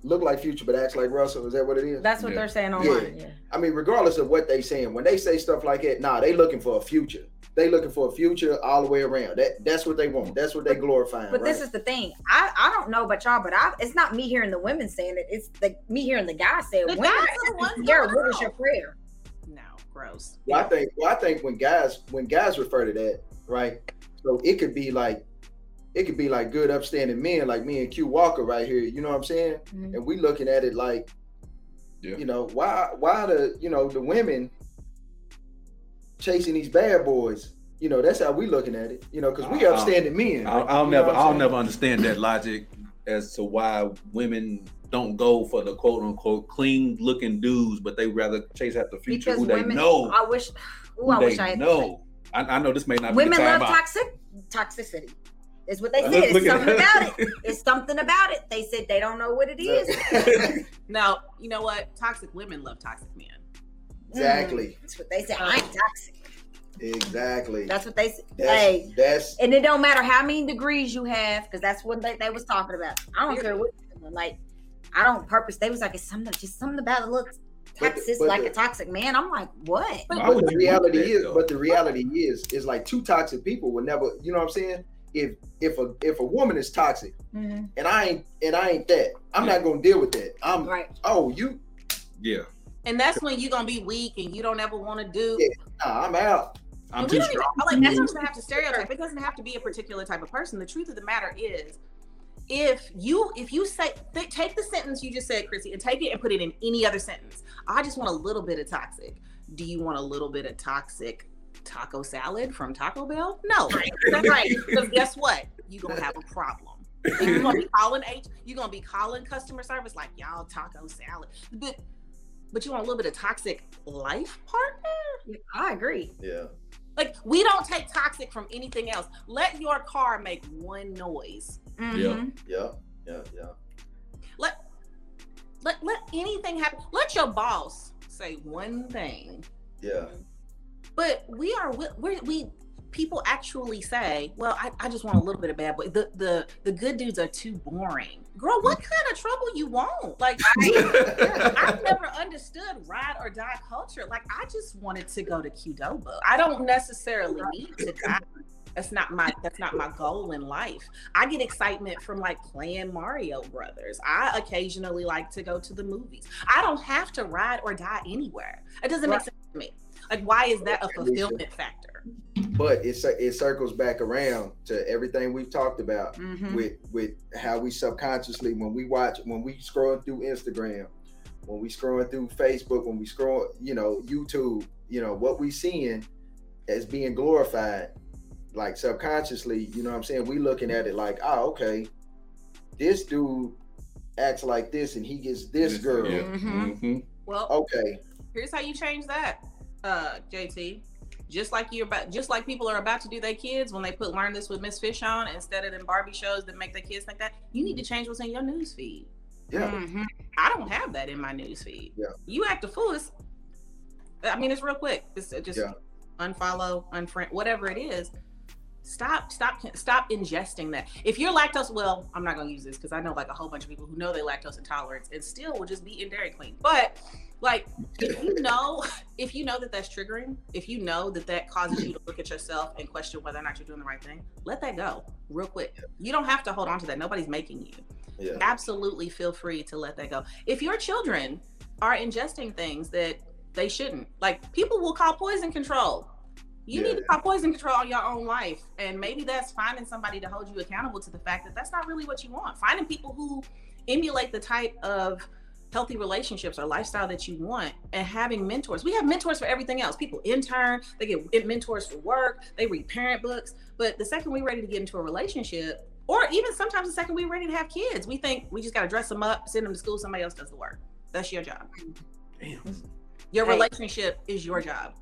look like Future but acts like Russell. Is that what it is? That's what yeah. they're saying online. Yeah. yeah. I mean, regardless of what they saying, when they say stuff like that, nah, they looking for a future. They looking for a future all the way around. That that's what they want. That's what they glorifying. But right? this is the thing. I I don't know about y'all, but I it's not me hearing the women saying it. It's the me hearing the guys say it. The women, guys are the ones what is your prayer? No, gross. Well, I think well, I think when guys when guys refer to that, right? So it could be like it could be like good upstanding men like me and Q Walker right here. You know what I'm saying? Mm-hmm. And we looking at it like, yeah. you know, why why the you know the women chasing these bad boys You know, that's how we looking at it. You know, because we I'll- upstanding men. I'll, I'll never, I'm I'll saying? never understand that logic as to why women don't go for the quote unquote clean looking dudes, but they rather chase after future Because who they know. I wish, ooh, I wish I had know. I, I know this may not Women be the time love out. toxic toxicity. Is what they Let's said. It's something that. about it. It's something about it. They said they don't know what it is. Now, you know what? Toxic women love toxic men. Exactly. Mm, That's what they said. I'm toxic. Exactly. That's what they said. That's, hey, that's and it don't matter how many degrees you have, because that's what they, they was talking about. I don't care what like. I don't purpose. They was like it's something, just something about it looks toxic, but like the- a toxic man. I'm like, what? But but the reality want that, is, though? but the reality is, is like two toxic people will never. You know what I'm saying? If if a if a woman is toxic Mhm. and I ain't and I ain't that, I'm not gonna deal with that. I'm Right. oh you yeah, and that's when you're gonna be weak and you don't ever want to do. Yeah. nah, I'm out. I'm And too we don't even, like that doesn't have to stereotype. It doesn't have to be a particular type of person. The truth of the matter is, if you if you say th- take the sentence you just said, Chrissy, and take it and put it in any other sentence. I just want a little bit of toxic. Do you want a little bit of toxic taco salad from Taco Bell? No, that's right. Because guess what? You're gonna have a problem. And You're gonna be calling H. You're gonna be calling customer service like y'all taco salad, but but you want a little bit of toxic life partner. I agree. Yeah. Like we don't take toxic from anything else. Let your car make one noise. Mhm. Yeah. Yeah. Yeah. Let let let anything happen. Let your boss say one thing. Yeah. But we are we we people actually say, well, I, I just want a little bit of bad boy. The the the good dudes are too boring. Girl, what mm. kind of trouble you want? Like I've never understood ride or die culture. Like I just wanted to go to Qdoba. I don't necessarily need to die. That's not my that's not my goal in life. I get excitement from like playing Mario Brothers. I occasionally like to go to the movies. I don't have to ride or die anywhere. It doesn't make sense to me. Like why is that a fulfillment factor? But it cir- it circles back around to everything we've talked about Mhm. with with how we subconsciously when we watch when we scroll through Instagram, when we scrolling through Facebook, when we scroll, you know, YouTube, you know, what we seeing as being glorified, like subconsciously, you know what I'm saying? We looking at it like, oh, okay, this dude acts like this and he gets this girl. Yeah. Mhm. Mhm. Well, Okay. here's how you change that, uh, JT. Just like you're about, just like people are about to do their kids when they put "Learn This with Miss Fish" on instead of them Barbie shows that make their kids think that. You need to change what's in your news feed. Yeah. Mhm. I don't have that in my news feed. Yeah. You act a fool. It's, I mean, it's real quick. It's just Yeah. unfollow, unfriend, whatever it is. Stop, stop, stop ingesting that. If you're lactose, well, I'm not gonna use this because I know like a whole bunch of people who know they lactose intolerance and still will just be in Dairy Queen. But like, if you know, if you know that that's triggering, if you know that that causes you to look at yourself and question whether or not you're doing the right thing, let that go real quick. You don't have to hold on to that. Nobody's making you Yeah. absolutely feel free to let that go. If your children are ingesting things that they shouldn't, like people will call poison control. You need to call poison control on your own life. And maybe that's finding somebody to hold you accountable to the fact that that's not really what you want. Finding people who emulate the type of healthy relationships or lifestyle that you want and having mentors. We have mentors for everything else. People intern, they get mentors for work, they read parent books. But the second we're ready to get into a relationship, or even sometimes the second we're ready to have kids, we think we just got to dress them up, send them to school, somebody else does the work. That's your job. Damn. Your Hey. relationship is your job.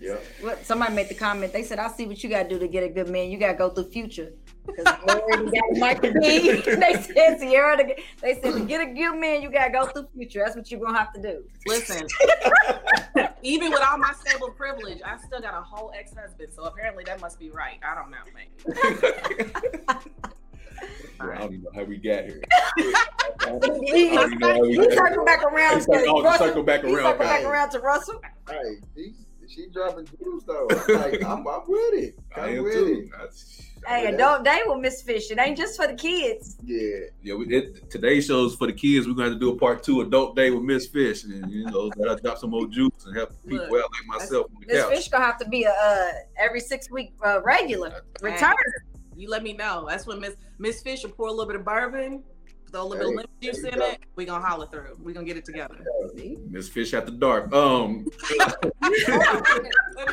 Yeah. What somebody made the comment. They said, "I see what you got to do to get a good man. You got to go through future." Because I already got Michael B. They said, "Ciara, to get, they said to get a good man, you got to go through future. That's what you're gonna have to do." Listen, even with all my stable privilege, I still got a whole ex-husband. So apparently that must be right. I don't know, man. I don't even know how we got here. He, I don't even we he got here. circle back around. He circle- oh, Russell- circle back around, circle back around to Russell. Hey, she, she dropping jewels though. Like I'm, I'm with it. I I'm am with too. it. I- Hey, adult day with Miss Fish. It ain't just for the kids. Yeah. Yeah, we did today's shows for the kids. We're gonna have to do a part two adult day with Miss Fish, and you know, gotta drop some old juice and help people Look, out like myself on the Miss. Fish gonna have to be a uh, every six week uh, regular return. You let me know. That's when Miss Miss Fish will pour a little bit of bourbon, throw a little bit of lemon juice in it. We gonna holler through. We gonna get it together. Miss Fish at the dark. Um, you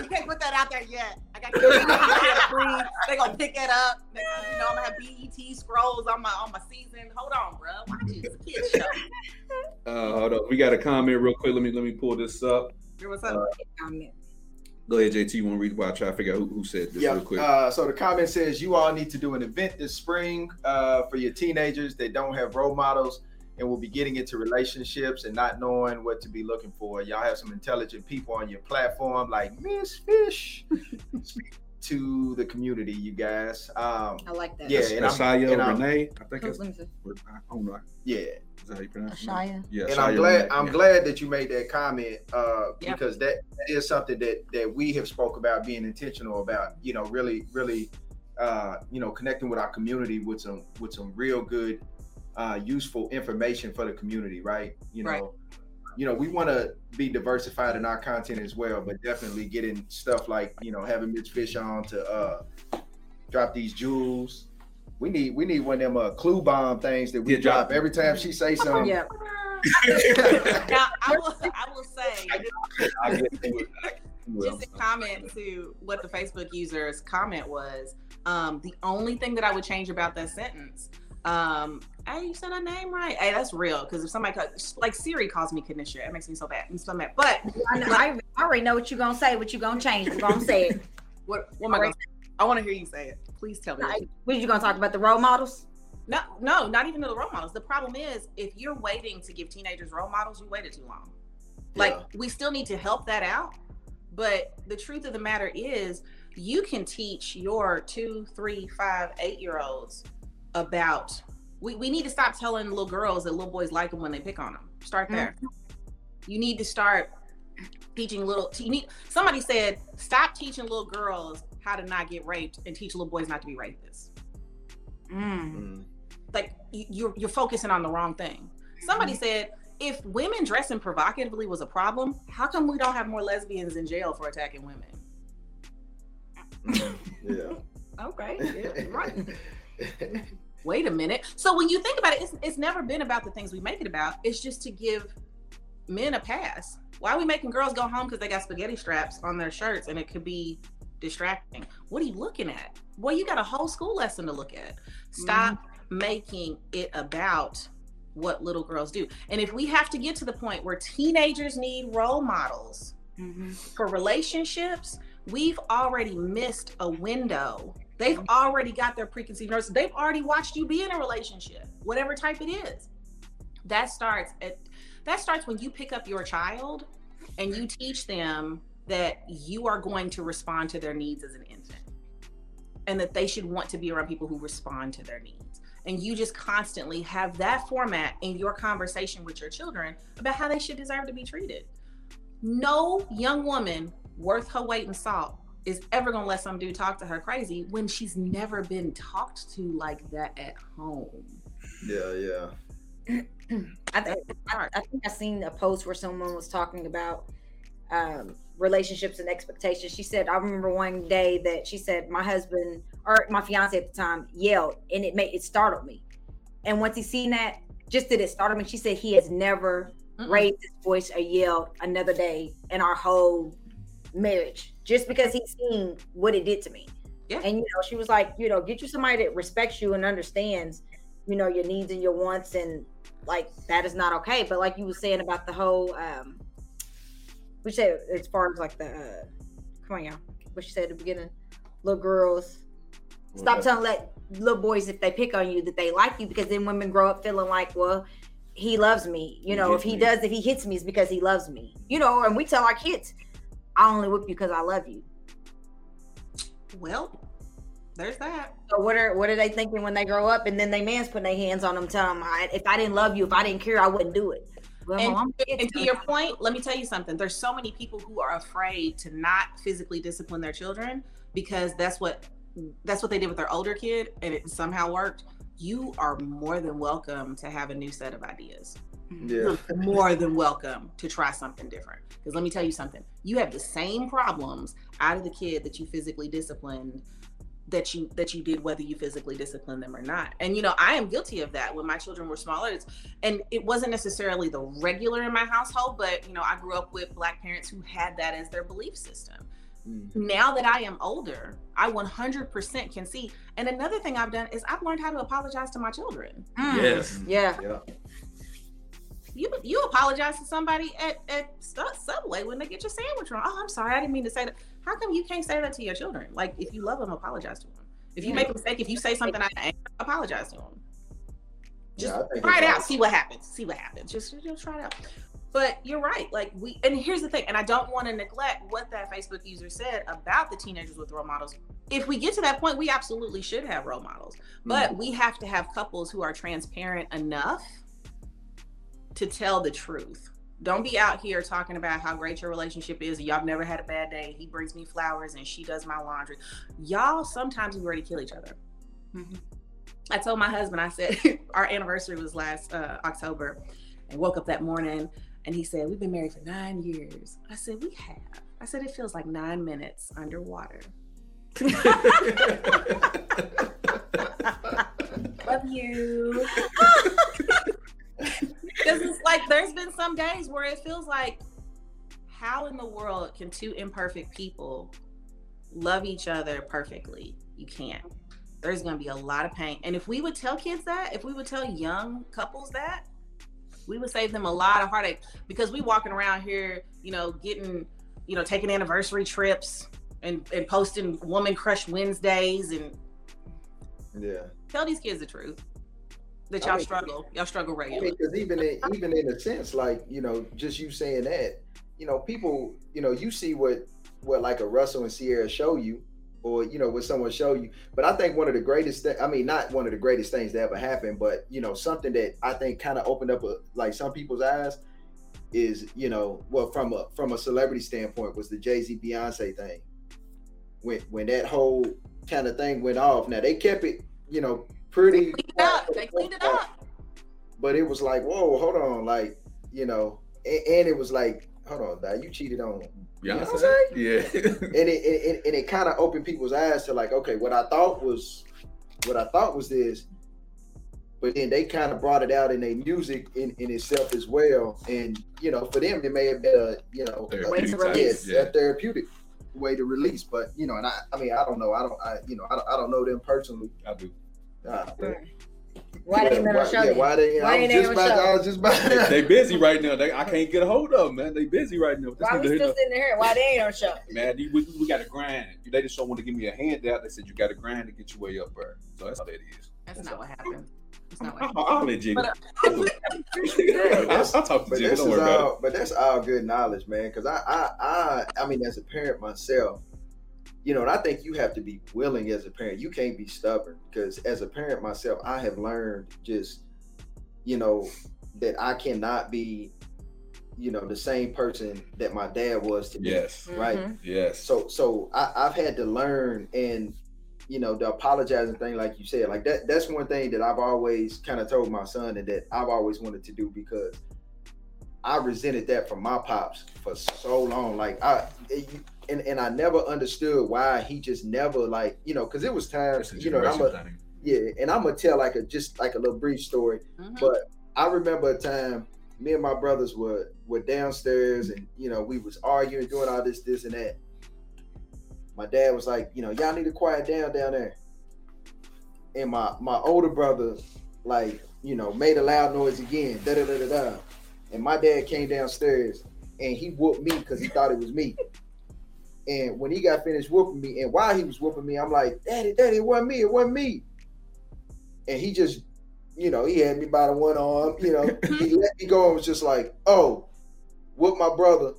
can't put that out there yet. I got They gonna pick it up. You know, I'm gonna have BET scrolls on my on my season. Hold on, bro. Watch it. Kid show. uh, hold on. We got a comment real quick. Let me let me pull this up. What's up? Uh, Go ahead, JT. You want to read while I try to figure out who, who said this yeah. real quick? Uh, so the comment says you all need to do an event this spring uh, for your teenagers that don't have role models and will be getting into relationships and not knowing what to be looking for. Y'all have some intelligent people on your platform like Miss Fish. to the community, you guys. Um, I like that. Yeah, and Ashaya and Renee. I think it's. I don't know. Yeah. Is that how you pronounce it? Yeah. And I'm glad I'm yeah. glad that you made that comment uh, yep. because that, that is something that that we have spoke about being intentional about. You know, really, really, uh, you know, connecting with our community with some with some real good, uh, useful information for the community, right? You know. Right you know, we want to be diversified in our content as well, but definitely getting stuff like, you know, having Miss Fish on to uh drop these jewels. We need we need one of them uh, clue bomb things that we yeah, drop every time she say something. Yeah. now I will I will say just a comment to what the Facebook user's comment was. Um, the only thing that I would change about that sentence um, hey, you said her name right. Hey, that's real. Because if somebody like Siri calls me Kanisha, it makes me so bad. I'm so mad. But I, know, I, already know what you're gonna say. What you gonna change? We're gonna say it. what? What am I gonna? I want to hear you say it. Please tell me. What are you gonna talk about? The role models? No, no, not even the role models. The problem is if you're waiting to give teenagers role models, you waited too long. Like yeah. we still need to help that out. But the truth of the matter is, you can teach your two, three, five, eight year olds about we, we need to stop telling little girls that little boys like them when they pick on them. Start there. Mm-hmm. You need to start teaching little you need somebody said stop teaching little girls how to not get raped and teach little boys not to be rapists. Mm. Mm. Like you're you're focusing on the wrong thing. Somebody mm. said if women dressing provocatively was a problem, how come we don't have more lesbians in jail for attacking women? yeah. okay. Yeah, right. wait a minute. So when you think about it, it's, it's never been about the things we make it about. It's just to give men a pass. Why are we making girls go home because they got spaghetti straps on their shirts and it could be distracting? What are you looking at? Well, you got a whole school lesson to look at. Stop mm-hmm. making it about what little girls do. And if we have to get to the point where teenagers need role models mm-hmm. for relationships, we've already missed a window They've already got their preconceived notions. They've already watched you be in a relationship, whatever type it is. That starts at that starts when you pick up your child and you teach them that you are going to respond to their needs as an infant and that they should want to be around people who respond to their needs. And you just constantly have that format in your conversation with your children about how they should deserve to be treated. No young woman worth her weight in salt is ever gonna let some dude talk to her crazy when she's never been talked to like that at home. Yeah, yeah. I, think, I, I, think I seen a post where someone was talking about um, relationships and expectations. She said, I remember one day that she said my husband or my fiance at the time yelled, and it made it startled me. And once he seen that, just did it startle me. She said he has never Mm-mm. raised his voice or yelled another day in our whole marriage just because he's seen what it did to me. Yeah. And you know, she was like, you know, get you somebody that respects you and understands, you know, your needs and your wants and like that is not okay. But like you were saying about the whole um we said as far as like the uh come on y'all, what she said at the beginning, little girls stop telling let little boys if they pick on you that they like you because then women grow up feeling like, well, he loves me. You know, if he me. does, if he hits me, it's because he loves me. You know, and we tell our kids, I only whip you because I love you. Well, there's that. So what are what are they thinking when they grow up and then they man's putting their hands on them, telling them, if I didn't love you, if I didn't care, I wouldn't do it. Well, and, Mom, and to your point, let me tell you something. There's so many people who are afraid to not physically discipline their children because that's what that's what they did with their older kid and it somehow worked. You are more than welcome to have a new set of ideas. Yeah. You're more than welcome to try something different. Because let me tell you something, you have the same problems out of the kid that you physically disciplined that you that you did whether you physically disciplined them or not and you know i am guilty of that when my children were smaller it's, and it wasn't necessarily the regular in my household but you know i grew up with black parents who had that as their belief system mm-hmm. now that i am older i 100% can see and another thing i've done is i've learned how to apologize to my children mm. yes yeah. yeah you you apologize to somebody at, at Subway when they get your sandwich wrong. Oh, I'm sorry, I didn't mean to say that. How come you can't say that to your children? Like, if you love them, apologize to them. If you make a mistake, if you say something I apologize to them. Just yeah, try it out, see what happens. See what happens. Just, just try it out. But you're right. Like we, and here's the thing, and I don't want to neglect what that Facebook user said about the teenagers with role models. If we get to that point, we absolutely should have role models, but mm-hmm. we have to have couples who are transparent enough to tell the truth. Don't be out here talking about how great your relationship is. Y'all never had a bad day. He brings me flowers and she does my laundry. Y'all sometimes we ready to kill each other. Mm-hmm. I told my husband, I said, our anniversary was last uh, October and woke up that morning and he said, We've been married for nine years. I said, We have. I said, It feels like nine minutes underwater. Love you. Because it's like there's been some days where it feels like, how in the world can two imperfect people love each other perfectly? You can't. There's going to be a lot of pain. And if we would tell kids that, if we would tell young couples that, we would save them a lot of heartache because we walking around here, you know, getting, you know, taking anniversary trips and, and posting woman crush Wednesdays and yeah. Tell these kids the truth that y'all I mean, struggle. Y'all struggle regularly. Because I mean, even in, even in a sense, like you know, just you saying that, you know, people, you know, you see what what like a Russell and Ciara show you, or you know, what someone show you. But I think one of the greatest, th- I mean, not one of the greatest things that ever happened, but you know, something that I think kind of opened up a, like some people's eyes is, you know, well, from a from a celebrity standpoint, was the Jay Z Beyonce thing. When when that whole kind of thing went off. Now they kept it, you know, pretty. They cleaned it up. They cleaned it up. But it was like, whoa, hold on, like you know, and, and it was like, hold on, that you cheated on Beyonce. Yeah. and it, it, and it kind of opened people's eyes to like, okay, what I thought was, what I thought was this, but then they kind of brought it out in their music in, in itself as well. And you know, for them, it may have been a you know a, way to release. Yeah, a therapeutic way to release. But you know, and I, I mean, I don't know, I don't, I you know, I don't, I don't know them personally. I do. Uh, why they never show yeah, Why they? Why I, was just about, I was just about. they, busy right now. They, I can't get a hold of them, man. They busy right now. Why we still sitting here? Why they ain't on show? Man, we, we got to grind. They just don't want to give me a handout. They said you got to grind to get your way up, bro. So that's how that is. That's, that's not what happened. That's not what I'll let Jigga. I'll, I'll, talk to but Jigga. Don't worry all, about it. But that's all good knowledge, man. Because I, I, I, I mean, as a parent myself, you know, and I think you have to be willing as a parent. You can't be stubborn because as a parent myself, I have learned just, you know, that I cannot be, you know, the same person that my dad was to me. Yes. Right. Mm-hmm. Yes. So, so I, I've had to learn and, you know, the apologizing thing, like you said, like that, that's one thing that I've always kind of told my son and that I've always wanted to do because I resented that from my pops for so long. Like I, it, and and I never understood why he just never like you know because it was times you know I'm a, yeah and I'm gonna tell like a just like a little brief story. Mm-hmm. but I remember a time me and my brothers were were downstairs and you know we was arguing doing all this this and that. My dad was like you know y'all need to quiet down down there. And my my older brother like you know made a loud noise again da da da da da and my dad came downstairs and he whooped me because he thought it was me and when he got finished whooping me, and while he was whooping me, I'm like, Daddy, Daddy, it wasn't me, it wasn't me. And he just, you know, he had me by the one arm, you know, he let me go and was just like, oh, whoop my brother,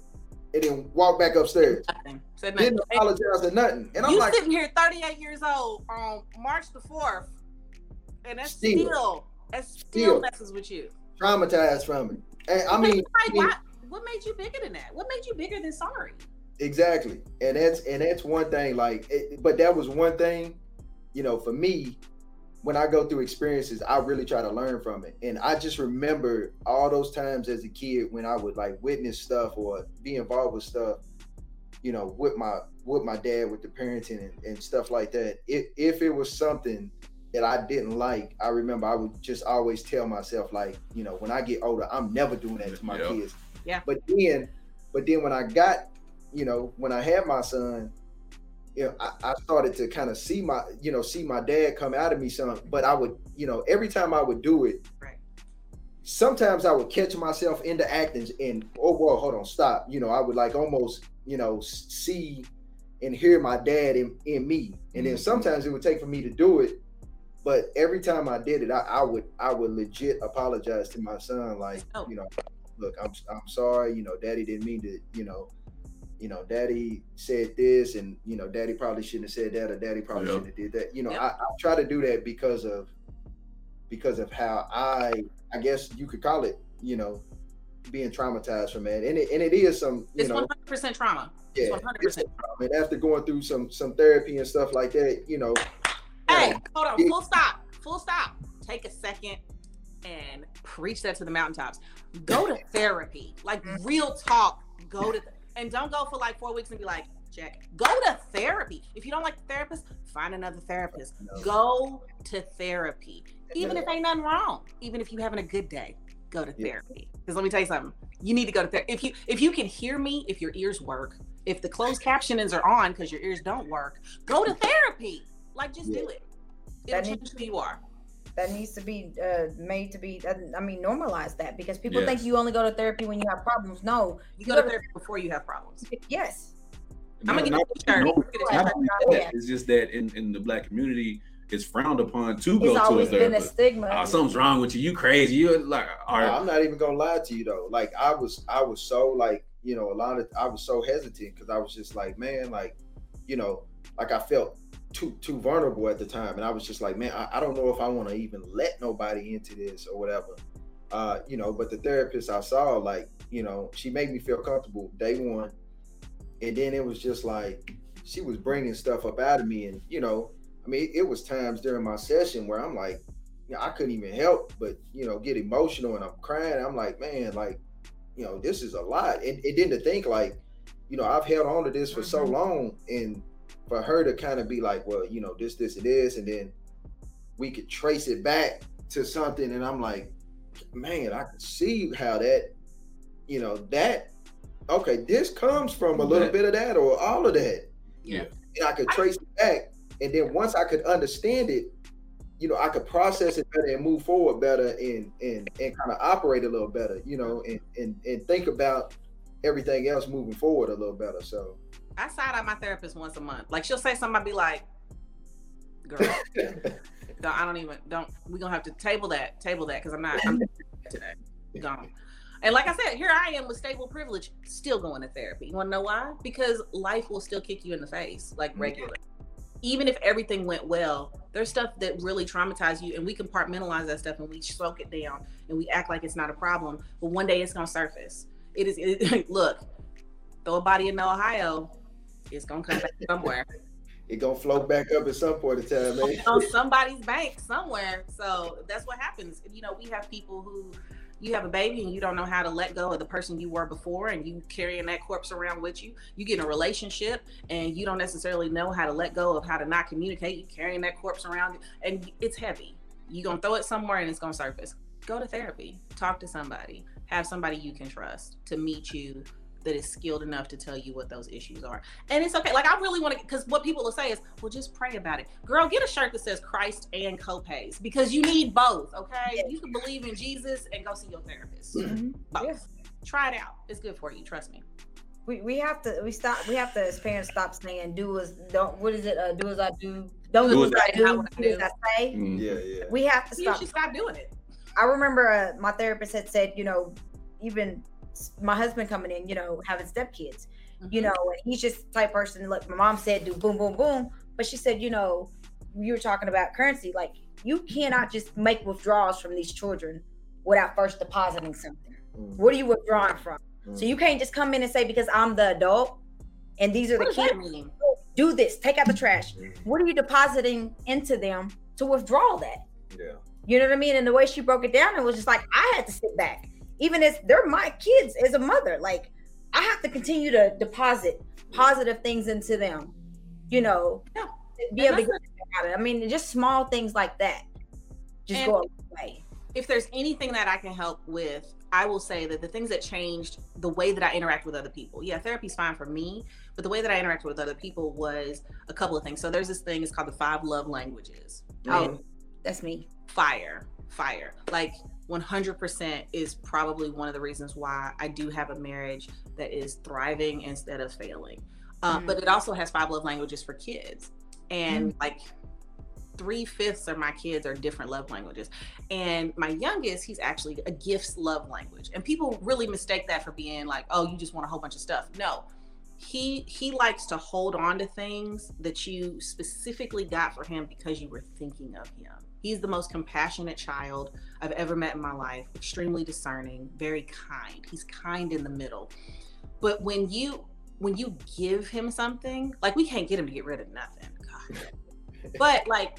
and then walk back upstairs. Nothing. Said nothing. Didn't apologize or nothing. And I'm you like, sitting here 38 years old on March the 4th, and that's still, still that still, still messes with you. Traumatized from it. And I mean, mean what made you bigger than that? What made you bigger than sorry? Exactly, and that's and that's one thing. Like, it, but that was one thing, you know, for me. When I go through experiences, I really try to learn from it, and I just remember all those times as a kid when I would like witness stuff or be involved with stuff, you know, with my with my dad with the parenting and, and stuff like that. If if it was something that I didn't like, I remember I would just always tell myself like, you know, when I get older, I'm never doing that to my Yeah. kids. Yeah. But then, but then when I got, you know, when I had my son, you know, I, I started to kind of see my, you know, see my dad come out of me some. But I would, you know, every time I would do it, Right. sometimes I would catch myself into acting and oh well, hold on, stop. You know, I would like almost, you know, see and hear my dad in, in me. And then Mhm. sometimes it would take for me to do it. But every time I did it, I, I would I would legit apologize to my son, like, Oh. you know, look, I'm I'm sorry, you know, daddy didn't mean to, you know, you know, daddy said this and you know, daddy probably shouldn't have said that or daddy probably Yeah. shouldn't have did that. You know, Yep. I, I try to do that because of because of how I I guess you could call it, you know, being traumatized from that. And it and it is some, you It's know, one hundred percent trauma. It's yeah, one hundred it's percent. and after going through some some therapy and stuff like that, you know, Hey, hold on. Full stop. Full stop. Take a second and preach that to the mountaintops. Go to therapy. Like mm-hmm. real talk. Go to and don't go for like four weeks and be like, check. Go to therapy. If you don't like the therapist, find another therapist. Go to therapy. Even if ain't nothing wrong. Even if you having a good day, go to therapy. Because let me tell you something. You need to go to therapy. If you if you can hear me, if your ears work, if the closed captionings are on because your ears don't work, go to therapy. Like just Yeah. do it. It'll That change needs- who you are. that needs to be uh, made to be. I mean, normalize that because people think you only go to therapy when you have problems. No, You You go go to to- therapy before you have problems. yes, I'm gonna get Not- a t-shirt. no, I'm gonna get a t-shirt. only that, it's just that in, in the black community, it's frowned upon to go it's to a always been a stigma. Oh, something's wrong with you. You crazy. You like are I'm not even gonna lie to you though. Like I was, I was so like, you know, a lot of, I was so hesitant because I was just like, man, like, you know, like I felt too too vulnerable at the time, and I was just like, man, I, I don't know if I want to even let nobody into this or whatever, uh, you know. But the therapist I saw, like, you know, she made me feel comfortable day one, and then it was just like she was bringing stuff up out of me, and you know, I mean, it was times during my session where I'm like you know, I couldn't even help but you know get emotional and I'm crying. I'm like, man, like, you know, this is a lot. And it didn't think like, you know, I've held on to this for so Mhm. long, and for her to kind of be like, well, you know, this, this, and this, and then we could trace it back to something, and I'm like, man, I can see how that, you know, that. Okay, this comes from a little bit of that or all of that Yeah. and I could trace it back. And then once I could understand it, you know, I could process it better and move forward better and and and kind of operate a little better, you know, and and and think about everything else moving forward a little better. So I side eye my therapist once a month. Like she'll say something, I'll be like, girl, don't- I don't even don't we gonna have to table that, table that because I'm not I'm today. Gone. And like I said, here I am with stable privilege, still going to therapy. You wanna know why? Because life will still kick you in the face, like Mhm. regular. Even if everything went well, there's stuff that really traumatize you, and we compartmentalize that stuff and we soak it down and we act like it's not a problem. But one day it's gonna surface. It is it, look, throw a body in Ohio, it's gonna come back somewhere. it gonna float back up at some point in time, man. on somebody's bank somewhere. So that's what happens. You know, we have people who you have a baby and you don't know how to let go of the person you were before and you carrying that corpse around with you. You get in a relationship and you don't necessarily know how to let go of how to not communicate. You carrying that corpse around and it's heavy. You're gonna throw it somewhere and it's gonna surface. Go to therapy. Talk to somebody. Have somebody you can trust to meet you that is skilled enough to tell you what those issues are. And it's okay. Like I really want to, because what people will say is, "Well, just pray about it." Girl, get a shirt that says Christ and copays because you need both. Okay, Yeah. you can believe in Jesus and go see your therapist. Mhm. Both. Yeah. Try it out. It's good for you. Trust me. we, we have to we stop we have to as parents stop saying do as don't what is it uh, do as I do don't do, as I do, not what I do as. I say. Mm. Yeah, yeah. We have to You stop. should stop doing it. I remember uh, my therapist had said, you know, even s- my husband coming in, you know, having stepkids, you know, and he's just the type person. Like my mom said, do boom, boom, boom. But she said, you know, you were talking about currency. Like you cannot just make withdrawals from these children without first depositing something. Mm, What are you withdrawing from? mm. So you can't just come in and say because I'm the adult and these are What the kids. Do this. Take out the trash. Mm, What are you depositing into them to withdraw that? yeah. You know what I mean? And the way she broke it down, it was just like I had to sit back. Even as they're my kids as a mother. Like I have to continue to deposit positive things into them. You know, Yeah. be And able to get out of it. I mean, just small things like that just And- go away if there's anything that I can help with, I will say that the things that changed the way that I interact with other people. Yeah, therapy's fine for me, but the way that I interact with other people was a couple of things. So there's this thing, it's called the five love languages. Oh, that's me. fire, fire. Like 100% is probably one of the reasons why I do have a marriage that is thriving instead of failing. Uh, Mm. But it also has five love languages for kids. And Mm. like three fifths of my kids are different love languages. And my youngest, he's actually a gifts love language. And people really mistake that for being like, oh, you just want a whole bunch of stuff. No. He he likes to hold on to things that you specifically got for him because you were thinking of him. He's the most compassionate child I've ever met in my life, extremely discerning, very kind. He's kind in the middle. But when you when you give him something, like we can't get him to get rid of nothing. God. But like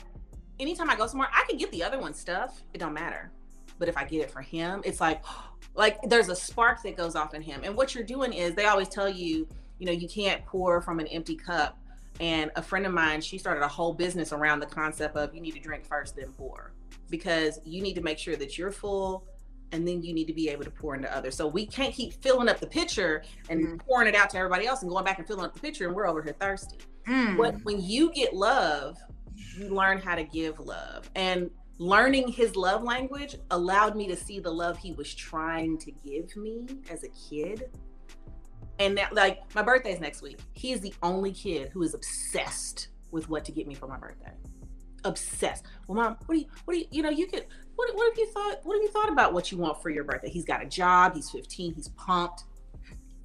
anytime I go somewhere, I can get the other one stuff. It don't matter. But if I get it for him, it's like like there's a spark that goes off in him. And what you're doing is they always tell you, you know, you can't pour from an empty cup. And a friend of mine, she started a whole business around the concept of you need to drink first, then pour. Because you need to make sure that you're full and then you need to be able to pour into others. So we can't keep filling up the pitcher and Mhm. pouring it out to everybody else and going back and filling up the pitcher and we're over here thirsty. Mm. But when you get love, you learn how to give love. And learning his love language allowed me to see the love he was trying to give me as a kid. And that, like, my birthday's next week. He is the only kid who is obsessed with what to get me for my birthday. Obsessed. Well, mom, what do you, what do you, you know, you could, what, what have you thought, what have you thought about what you want for your birthday? He's got a job, he's 15, he's pumped.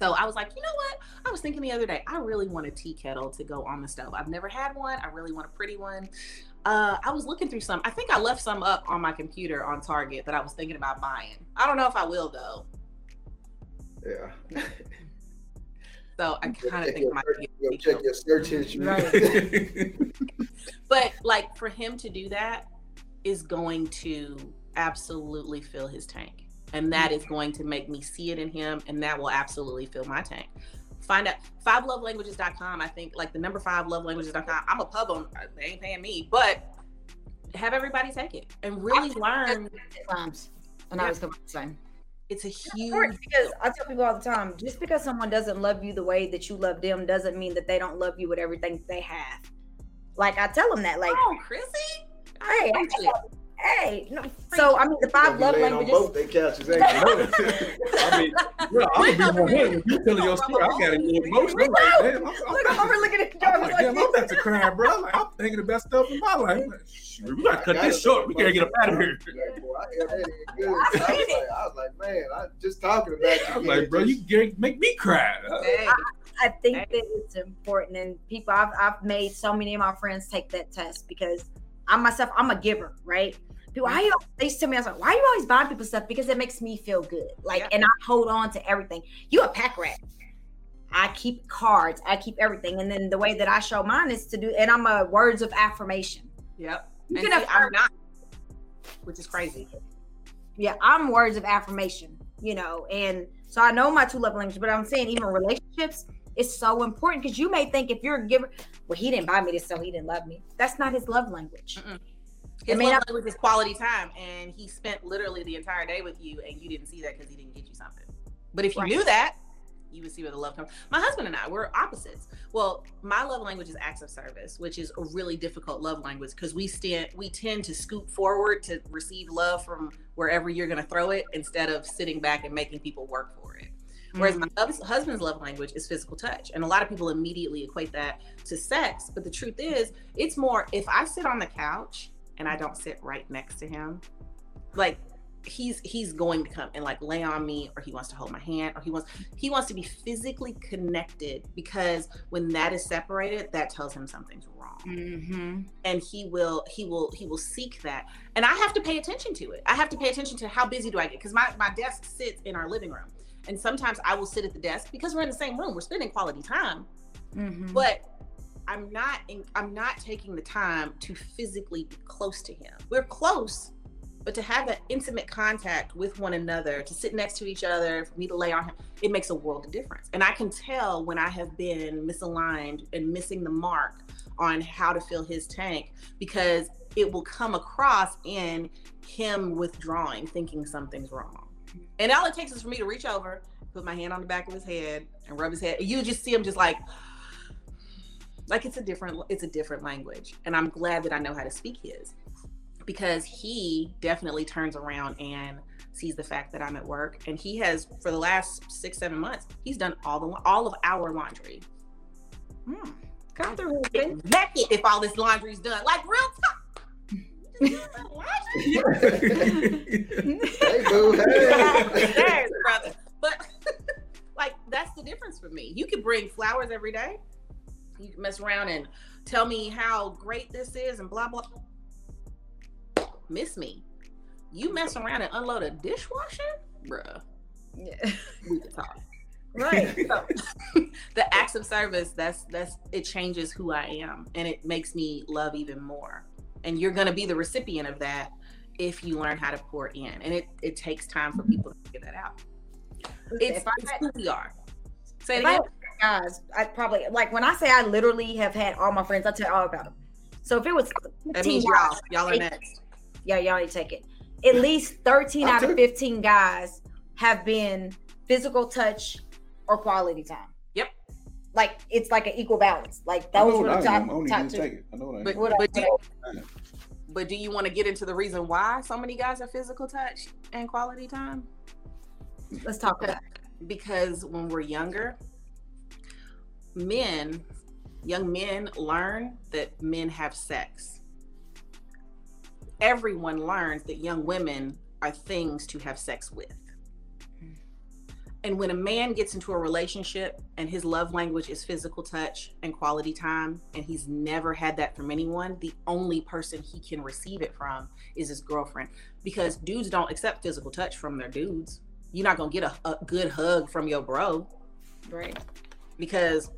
So I was like, you know what? I was thinking the other day, I really want a tea kettle to go on the stove. I've never had one. I really want a pretty one. Uh, I was looking through some. I think I left some up on my computer on Target that I was thinking about buying. I don't know if I will though. Yeah. So I kind of think I might get Go check your search history. Right. But like for him to do that is going to absolutely fill his tank. And that is going to make me see it in him and that will absolutely fill my tank. Find out fivelovelanguages.com. I think like the number five love lovelanguages.com. I'm a pub on uh, they ain't paying me, but have everybody take it and really learn. times when I was the same. It's a huge because I tell people all the time, just because someone doesn't love you the way that you love them doesn't mean that they don't love you with everything they have. Like I tell them that, like, Oh, Chrissy. hey, I it. Hey, no. So I mean, the five love Laying on languages. both their couches, ain't? I mean, bro, I'm gonna be more when you telling your story. I got a little emotional. I'm like, damn, I'm, I'm, Look, I'm over looking at the I'm like, damn, I'm about to cry, bro. I'm like, I'm thinking the best stuff in my life. Shoot, we gotta cut this short. We gotta get up out of here. Like, boy, I held that in good. I was like, I was like, man, I just talking about you. I was like, bro, you get- make me cry. I think that it's important, and people I've I've made so many of my friends take that test because I myself I'm a giver, right? People, why they used to tell me I was like, why are you always buying people stuff? Because it makes me feel good, like, Yeah. and I hold on to everything. You a pack rat. I keep cards, I keep everything, and then the way that I show mine is to do, and I'm a words of affirmation. Yep. You And can see, affirm I'm not, which is crazy. yeah, I'm words of affirmation, you know, and so I know my two love languages, but I'm saying even relationships is so important because you may think if you're a giver, well, he didn't buy me this, so he didn't love me. That's not his love language. Mm-mm. His I mean, love language is quality time, and he spent literally the entire day with you, and you didn't see that because he didn't get you something. But if you Right. knew that, you would see where the love comes. My husband and I, we're opposites. Well, my love language is acts of service, which is a really difficult love language because we stand, we tend to scoop forward to receive love from wherever you're going to throw it instead of sitting back and making people work for it. Whereas my husband's love language is physical touch. And a lot of people immediately equate that to sex. But the truth is, it's more if I sit on the couch and I don't sit right next to him, like he's he's going to come and like lay on me or he wants to hold my hand or he wants he wants to be physically connected because when that is separated that tells him something's wrong. Mm-hmm. and he will he will he will seek that. And i have to pay attention to it. I have to pay attention to how busy do i get? Because my, my desk sits in our living room. And sometimes i will sit at the desk because we're in the same room. We're spending quality time. Mm-hmm. but i'm not in, i'm not taking the time to physically be close to him we're close But to have that intimate contact with one another, to sit next to each other, for me to lay on him, it makes a world of difference. And I can tell when I have been misaligned and missing the mark on how to fill his tank because it will come across in him withdrawing, thinking something's wrong. And all it takes is for me to reach over, put my hand on the back of his head, and rub his head. You just see him just like, like it's a different, it's a different language. And I'm glad that I know how to speak his, because he definitely turns around and sees the fact that I'm at work, and he has for the last six, seven months, he's done all the all of our laundry. Hmm. Come through. Naked if all this laundry's done, like real talk hey, boo, hey. brother. But like that's the difference for me. You can bring flowers every day. You can mess around and tell me how great this is and blah blah. Miss me. You mess around and unload a dishwasher, bruh. Yeah. We can talk. Right. So, the acts of service, that's that's it changes who I am and it makes me love even more and you're going to be the recipient of that if you learn how to pour in and it, it takes time for people to figure that out it's, it's who we are say it again guys i probably like when i say i literally have had all my friends i tell all about them so if it was that means y'all y'all are next. Yeah y'all need to take it. At least 13 out of 15 guys have been physical touch or quality time. Yep. Like it's like an equal balance. Like that was what the top, top two. Take it. I know what I but, but, but, do, but do you want to get into the reason why so many guys are physical touch and quality time? Let's talk about because when we're younger, men, young men learn that men have sex. Everyone learns that young women are things to have sex with. And when a man gets into a relationship and his love language is physical touch and quality time, and he's never had that from anyone, the only person he can receive it from is his girlfriend. Because dudes don't accept physical touch from their dudes. You're not gonna get a, a good hug from your bro. Right. Because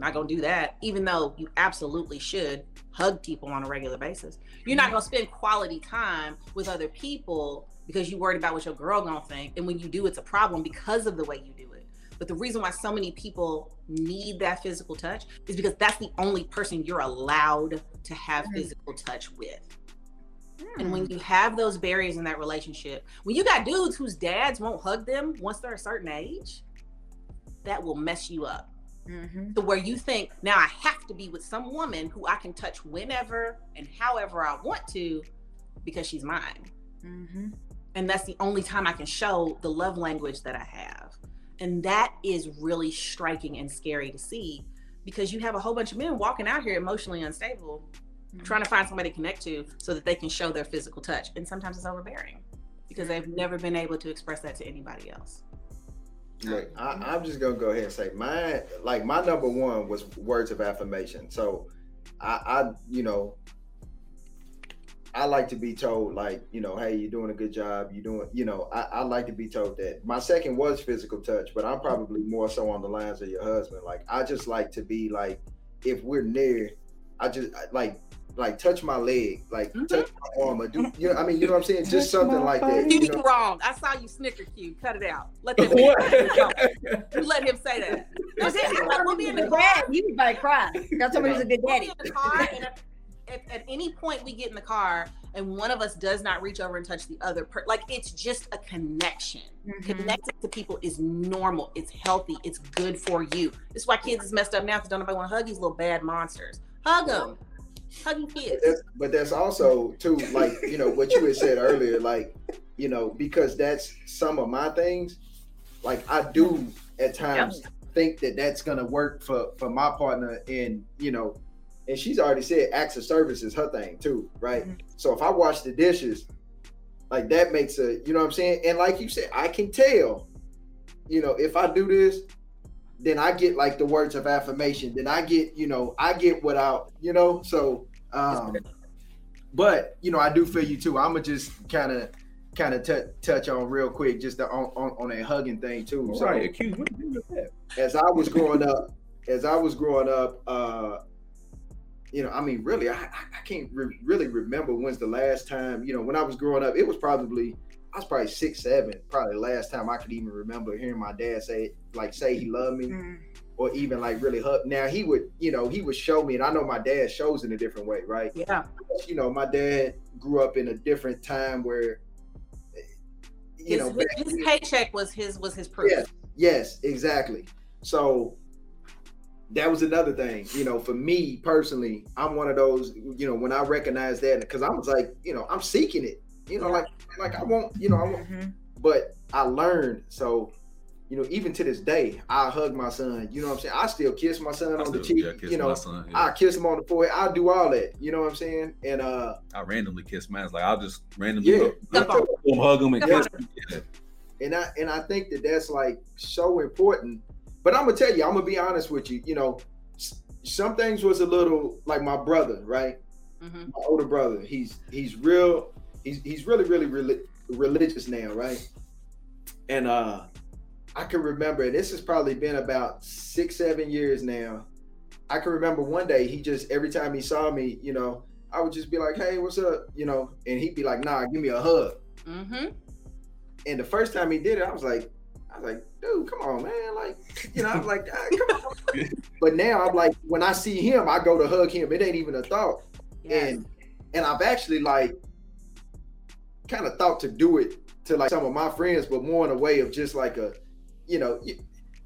not gonna do that, even though you absolutely should hug people on a regular basis. You're not gonna spend quality time with other people because you're worried about what your girl gonna think. And when you do, it's a problem because of the way you do it. But the reason why so many people need that physical touch is because that's the only person you're allowed to have mm. physical touch with. Mm. And when mm. you have those barriers in that relationship, when you got dudes whose dads won't hug them once they're a certain age, that will mess you up. Mm-hmm. To where you think, now I have to be with some woman who I can touch whenever and however I want to because she's mine. Mm-hmm and that's the only time I can show the love language that I have. And that is really striking and scary to see because you have a whole bunch of men walking out here emotionally unstable, mm-hmm. trying to find somebody to connect to so that they can show their physical touch. And sometimes it's overbearing because they've never been able to express that to anybody else. Look, I, am just gonna go ahead and say my like my number one was words of affirmation. So I, I you know, I like to be told, like, you know, hey, you're doing a good job. You're doing, you know, I, I, like to be told that. My second was physical touch, but I'm probably more so on the lines of your husband. Like, I just like to be like, if we're near, I just like, like touch my leg, like mm-hmm. touch my arm, or do you know? I mean, you know what I'm saying? Just something like that. You, you know? wrong. I saw you snicker cue. Cut it out. Let that. you let him say that. we'll be in the car. You might cry. Got somebody who's a good daddy. We'll be in the car, and if at any point we get in the car and one of us does not reach over and touch the other per- like it's just a connection mm-hmm. connecting to people is normal it's healthy it's good for you this is why kids is messed up now because don't nobody want to hug these little bad monsters hug them hug your kids but that's, but that's also too like you know what you had said earlier like you know because that's some of my things like i do at times yep. think that that's gonna work for for my partner and you know and she's already said acts of service is her thing too, right? Mm-hmm. So if I wash the dishes, like that makes a, you know what I'm saying? And like you said, I can tell, you know, if I do this, then I get like the words of affirmation. Then I get, you know, I get what I, you know, so um but you know, I do feel you too. I'ma just kind of kind of t- touch on real quick just the, on, on on a hugging thing too. so, right, accused. What do that? As I was growing up, as I was growing up, uh you know, I mean, really, I, I can't re- really remember when's the last time, you know, when I was growing up, it was probably, I was probably six, seven, probably the last time I could even remember hearing my dad say, like, say he loved me Mm. or even like really hug. Now, he would, you know, he would show me, and I know my dad shows in a different way, right? Yeah. You know, my dad grew up in a different time where, you His, know, his, paycheck was his was his proof. Yes, yes, exactly. So that was another thing, you know, for me personally, I'm one of those, you know, when I recognize that, because I was like, you know, I'm seeking it, you know, like, like I won't, you know, I want, Mhm. but I learned. So, you know, even to this day, I hug my son. You know what I'm saying? I still kiss my son I on the cheek. yeah, kiss you know, my son, yeah. I kiss him on the forehead. I do all that. You know what I'm saying? And uh, I randomly kiss mine. It's like I'll just randomly yeah, go, me Come hug them and Come kiss them. and I and I think that that's like so important. But I'm gonna tell you, I'm gonna be honest with you. You know, some things was a little like my brother, right? hmm My older brother. He's he's real. He's he's really really reli- religious now, right? And uh, I can remember. and This has probably been about six seven years now. I can remember one day he just every time he saw me, you know, I would just be like, "Hey, what's up?" You know, and he'd be like, "Nah, give me a hug." hmm And the first time he did it, I was like, I was like, dude, come on, man. Like, you know, I was like, ah, come on. but now I'm like, when I see him, I go to hug him. It ain't even a thought. Yes. And and I've actually like kind of thought to do it to like some of my friends, but more in a way of just like a, you know, y-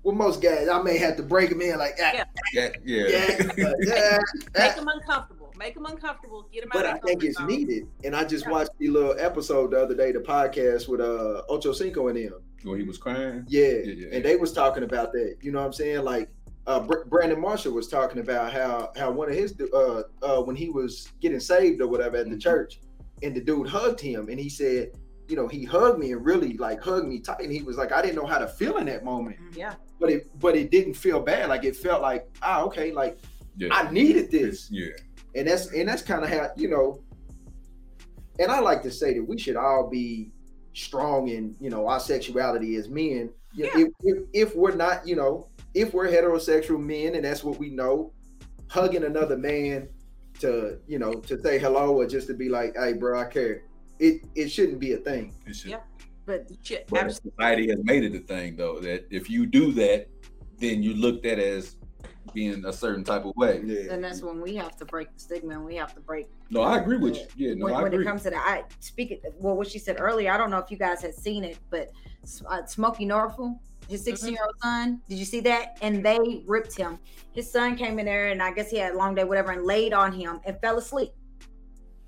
with most guys, I may have to break them in like, ah, Yeah. Yeah, yeah. yeah, yeah, Make ah. them uncomfortable. Make them uncomfortable. Get them But out I of their think it's comfort needed. And I just Yeah. watched the little episode the other day, the podcast with uh Ocho Cinco and them. When he was crying. Yeah, Yeah, yeah, and they was talking about that. You know what I'm saying? Like uh, Br- Brandon Marshall was talking about how how one of his uh, uh, when he was getting saved or whatever at the Mhm. church, and the dude hugged him, and he said, you know, he hugged me and really like hugged me tight, and he was like, I didn't know how to feel in that moment, Yeah. but it but it didn't feel bad. Like it felt like ah okay, like Yeah. I needed this, yeah. and that's and that's kind of how you know. And I like to say that we should all be strong in you know our sexuality as men. Yeah. if, if if we're not, you know, if we're heterosexual men and that's what we know, hugging another man to you know to say hello or just to be like, hey, bro, I care. It it shouldn't be a thing. It should. Yeah. But Shit, But society has made it a thing though that if you do that, then you're looked at as being a certain type of way. and that's when we have to break the stigma and we have to break No, I agree with you. Yeah, no, when, I agree. when it comes to that. I speak well what she said earlier. I don't know if you guys had seen it, but uh, Smokie Norful, his Mm-hmm. 16 year old son, did you see that? And they ripped him. His son came in there and I guess he had a long day, whatever, and laid on him and fell asleep.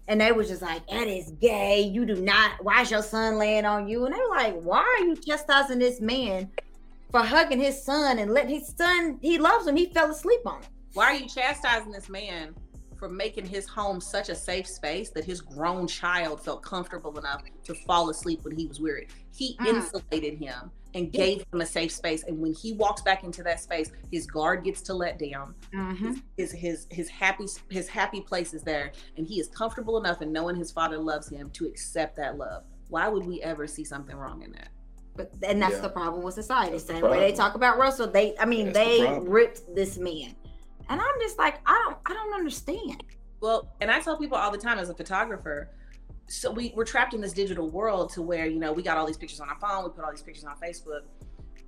And they was just like, that is gay. You do not, why is your son laying on you? And they were like, why are you chastising this man for hugging his son and letting his son, he loves him. He fell asleep on him. Why are you chastising this man for making his home such a safe space that his grown child felt comfortable enough to fall asleep when he was weary? He Mm. insulated him and gave him a safe space. And when he walks back into that space, his guard gets to let down. Mm-hmm. His his his happy his happy place is there, and he is comfortable enough in knowing his father loves him to accept that love. Why would we ever see something wrong in that? But and that's Yeah. the problem with society. That's the way they talk about Russell, they I mean That's they problem. ripped this man. And I'm just like, I don't I don't understand. Well, and I tell people all the time as a photographer, so we, we're trapped in this digital world to where, you know, we got all these pictures on our phone, we put all these pictures on Facebook.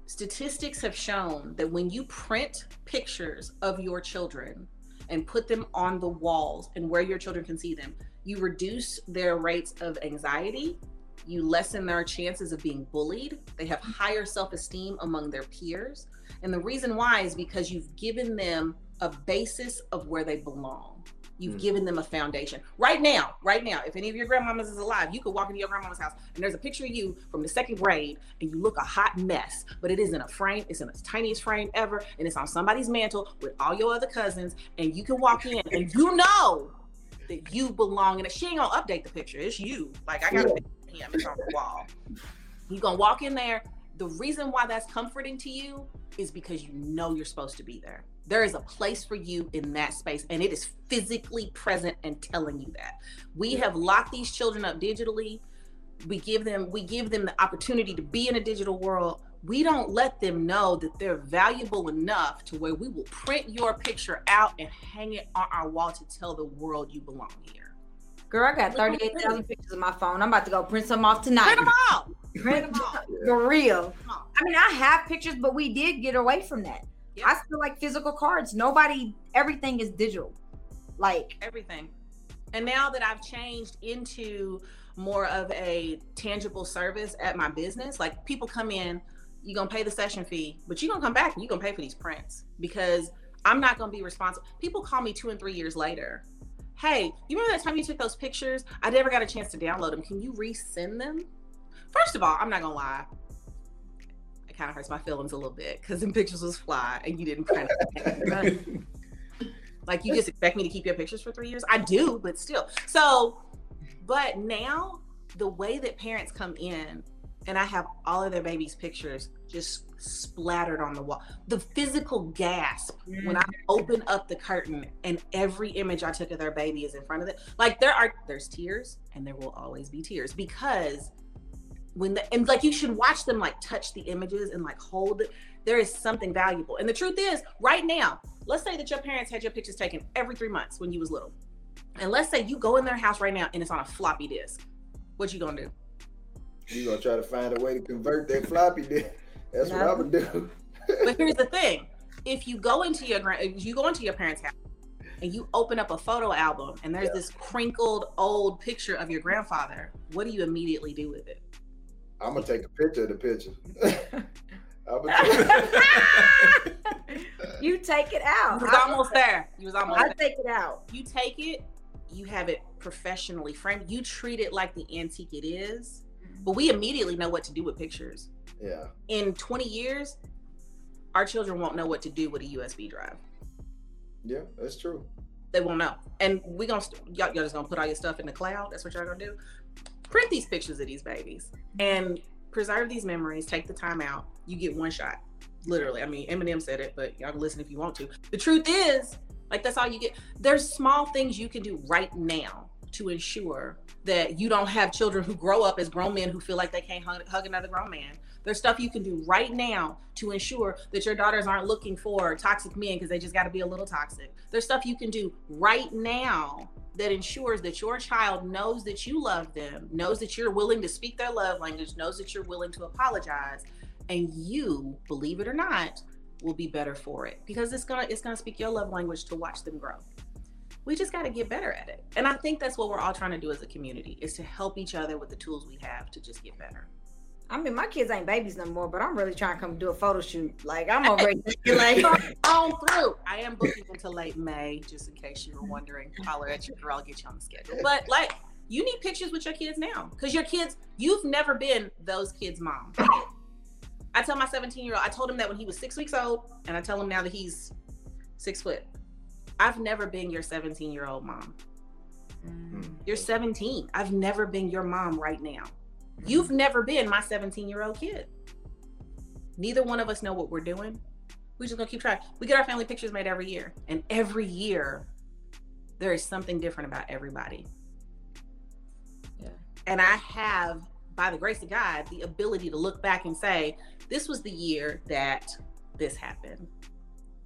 Statistics have shown that when you print pictures of your children and put them on the walls and where your children can see them, you reduce their rates of anxiety, you lessen their chances of being bullied, they have higher self esteem among their peers. And the reason why is because you've given them a basis of where they belong. You've Mm. given them a foundation. Right now, right now, if any of your grandmamas is alive, you could walk into your grandmama's house and there's a picture of you from the second grade and you look a hot mess, but it is in a frame, it's in the tiniest frame ever, and it's on somebody's mantle with all your other cousins, and you can walk in and you know that you belong in it. She ain't gonna update the picture. It's you. Like I got a picture of him, it's on the wall. You gonna walk in there. The reason why that's comforting to you is because you know you're supposed to be there. There is a place for you in that space, and it is physically present and telling you that. We have locked these children up digitally. We give them we give them the opportunity to be in a digital world, we don't let them know that they're valuable enough to where we will print your picture out and hang it on our wall to tell the world you belong here. Girl, I got 38,000 pictures of my phone. I'm about to go print some off tonight. Print them out. Print them out. For real. I mean, I have pictures, but we did get away from that. Yep. I still like physical cards. Nobody, everything is digital. Like everything. And now that I've changed into more of a tangible service at my business, like people come in, you're gonna pay the session fee, but you're gonna come back and you're gonna pay for these prints because I'm not gonna be responsible. People call me two and three years later. Hey, you remember that time you took those pictures? I never got a chance to download them. Can you resend them? First of all, I'm not gonna lie. Kind of hurts my feelings a little bit because the pictures was fly and you didn't print them. like you just expect me to keep your pictures for three years? I do, but still. So, but now the way that parents come in and I have all of their babies' pictures just splattered on the wall. The physical gasp mm-hmm. when I mm. open up the curtain and every image I took of their baby is in front of it. Like there are there's tears and there will always be tears because when the and like you should watch them like touch the images and like hold it. There is something valuable. And the truth is, right now, let's say that your parents had your pictures taken every three months when you was little. And let's say you go in their house right now and it's on a floppy disk. What you gonna do? You gonna try to find a way to convert that floppy disk. That's no. what I would do. but here's the thing: if you go into your if you go into your parents' house and you open up a photo album and there's yeah. this crinkled old picture of your grandfather, what do you immediately do with it? I'm gonna take a picture of the picture. you take it out. You was almost there. You was almost. I take it out. You take it. You have it professionally framed. You treat it like the antique it is, but we immediately know what to do with pictures. Yeah. In 20 years, our children won't know what to do with a USB drive. Yeah, that's true. They won't know. And we gonna y'all, y'all just gonna put all your stuff in the cloud. That's what y'all gonna do. Print these pictures of these babies and preserve these memories. Take the time out. You get one shot. Literally. I mean, Eminem said it, but y'all can listen if you want to. The truth is, like that's all you get. There's small things you can do right now to ensure that you don't have children who grow up as grown men who feel like they can't hug, hug another grown man there's stuff you can do right now to ensure that your daughters aren't looking for toxic men because they just got to be a little toxic. There's stuff you can do right now that ensures that your child knows that you love them, knows that you're willing to speak their love language, knows that you're willing to apologize, and you, believe it or not, will be better for it because it's gonna it's gonna speak your love language to watch them grow. We just got to get better at it. And I think that's what we're all trying to do as a community is to help each other with the tools we have to just get better. I mean, my kids ain't babies no more, but I'm really trying to come do a photo shoot. Like I'm already like on through. I am booking until late May, just in case you were wondering. Holler at your girl, I'll get you on the schedule. But like, you need pictures with your kids now, because your kids, you've never been those kids' mom. I tell my 17 year old, I told him that when he was six weeks old, and I tell him now that he's six foot. I've never been your 17 year old mom. Mm. You're 17. I've never been your mom right now. You've never been my 17 year old kid. Neither one of us know what we're doing. We're just gonna keep trying. We get our family pictures made every year, and every year there is something different about everybody. Yeah. And I have, by the grace of God, the ability to look back and say, this was the year that this happened.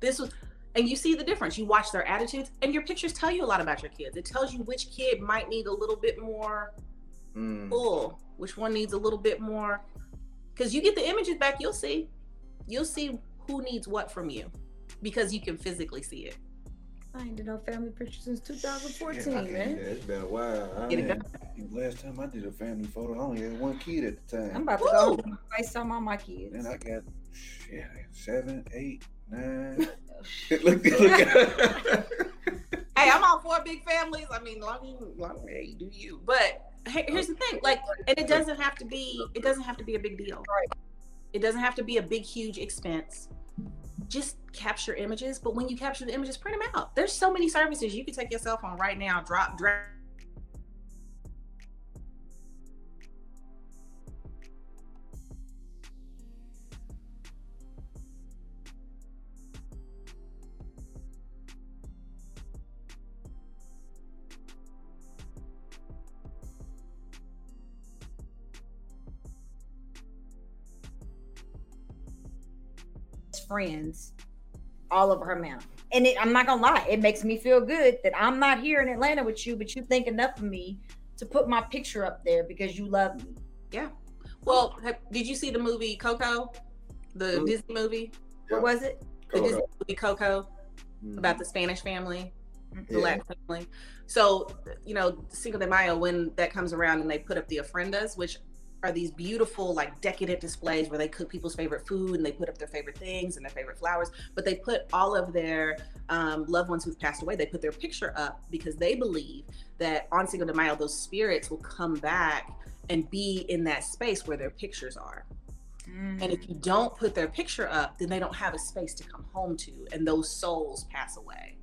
This was, and you see the difference. You watch their attitudes, and your pictures tell you a lot about your kids. It tells you which kid might need a little bit more mm. pull which one needs a little bit more because you get the images back you'll see you'll see who needs what from you because you can physically see it I ain't did no family picture since 2014, yeah, man. Yeah, it's been a while. I mean, last time I did a family photo, I only had one kid at the time. I'm about to Woo! go FaceTime all my kids. And I got yeah, seven, eight, nine. look, look. hey, I'm all for big families. I mean, long, long, hey, do you? But here's the thing like and it doesn't have to be it doesn't have to be a big deal. It doesn't have to be a big huge expense. Just capture images but when you capture the images print them out. There's so many services you can take your cell phone right now drop drag friends all over her mouth. And it, I'm not gonna lie, it makes me feel good that I'm not here in Atlanta with you, but you think enough of me to put my picture up there because you love me. Yeah. Well, have, did you see the movie Coco, the Mm. Disney movie? Yeah. What was it? The Coco. Disney movie Coco Mhm. about the Spanish family, the Yeah. Latin family. So, you know, Cinco de Mayo, when that comes around and they put up the ofrendas, which are these beautiful, like decadent displays where they cook people's favorite food and they put up their favorite things and their favorite flowers, but they put all of their um, loved ones who've passed away, they put their picture up because they believe that on Cinco de Mayo, those spirits will come back and be in that space where their pictures are. And if you don't put their picture up, then they don't have a space to come home to, and those souls pass away.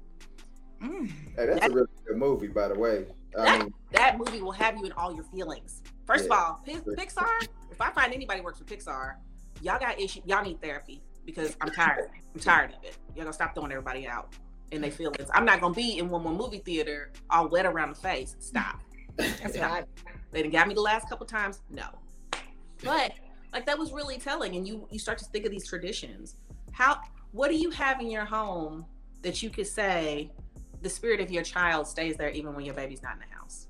Mm. Hey, that's a really good movie, by the way. I That- mean, That movie will have you in all your feelings. First Yeah. of all, Pixar. If I find anybody works for Pixar, y'all got issue. Y'all need therapy because I'm tired. I'm tired of it. Y'all gonna stop throwing everybody out in their feelings. I'm not gonna be in one more movie theater all wet around the face. Stop. That's right. They done got me the last couple times. No, but like that was really telling, and you you start to think of these traditions. How what do you have in your home that you could say the spirit of your child stays there even when your baby's not in the house?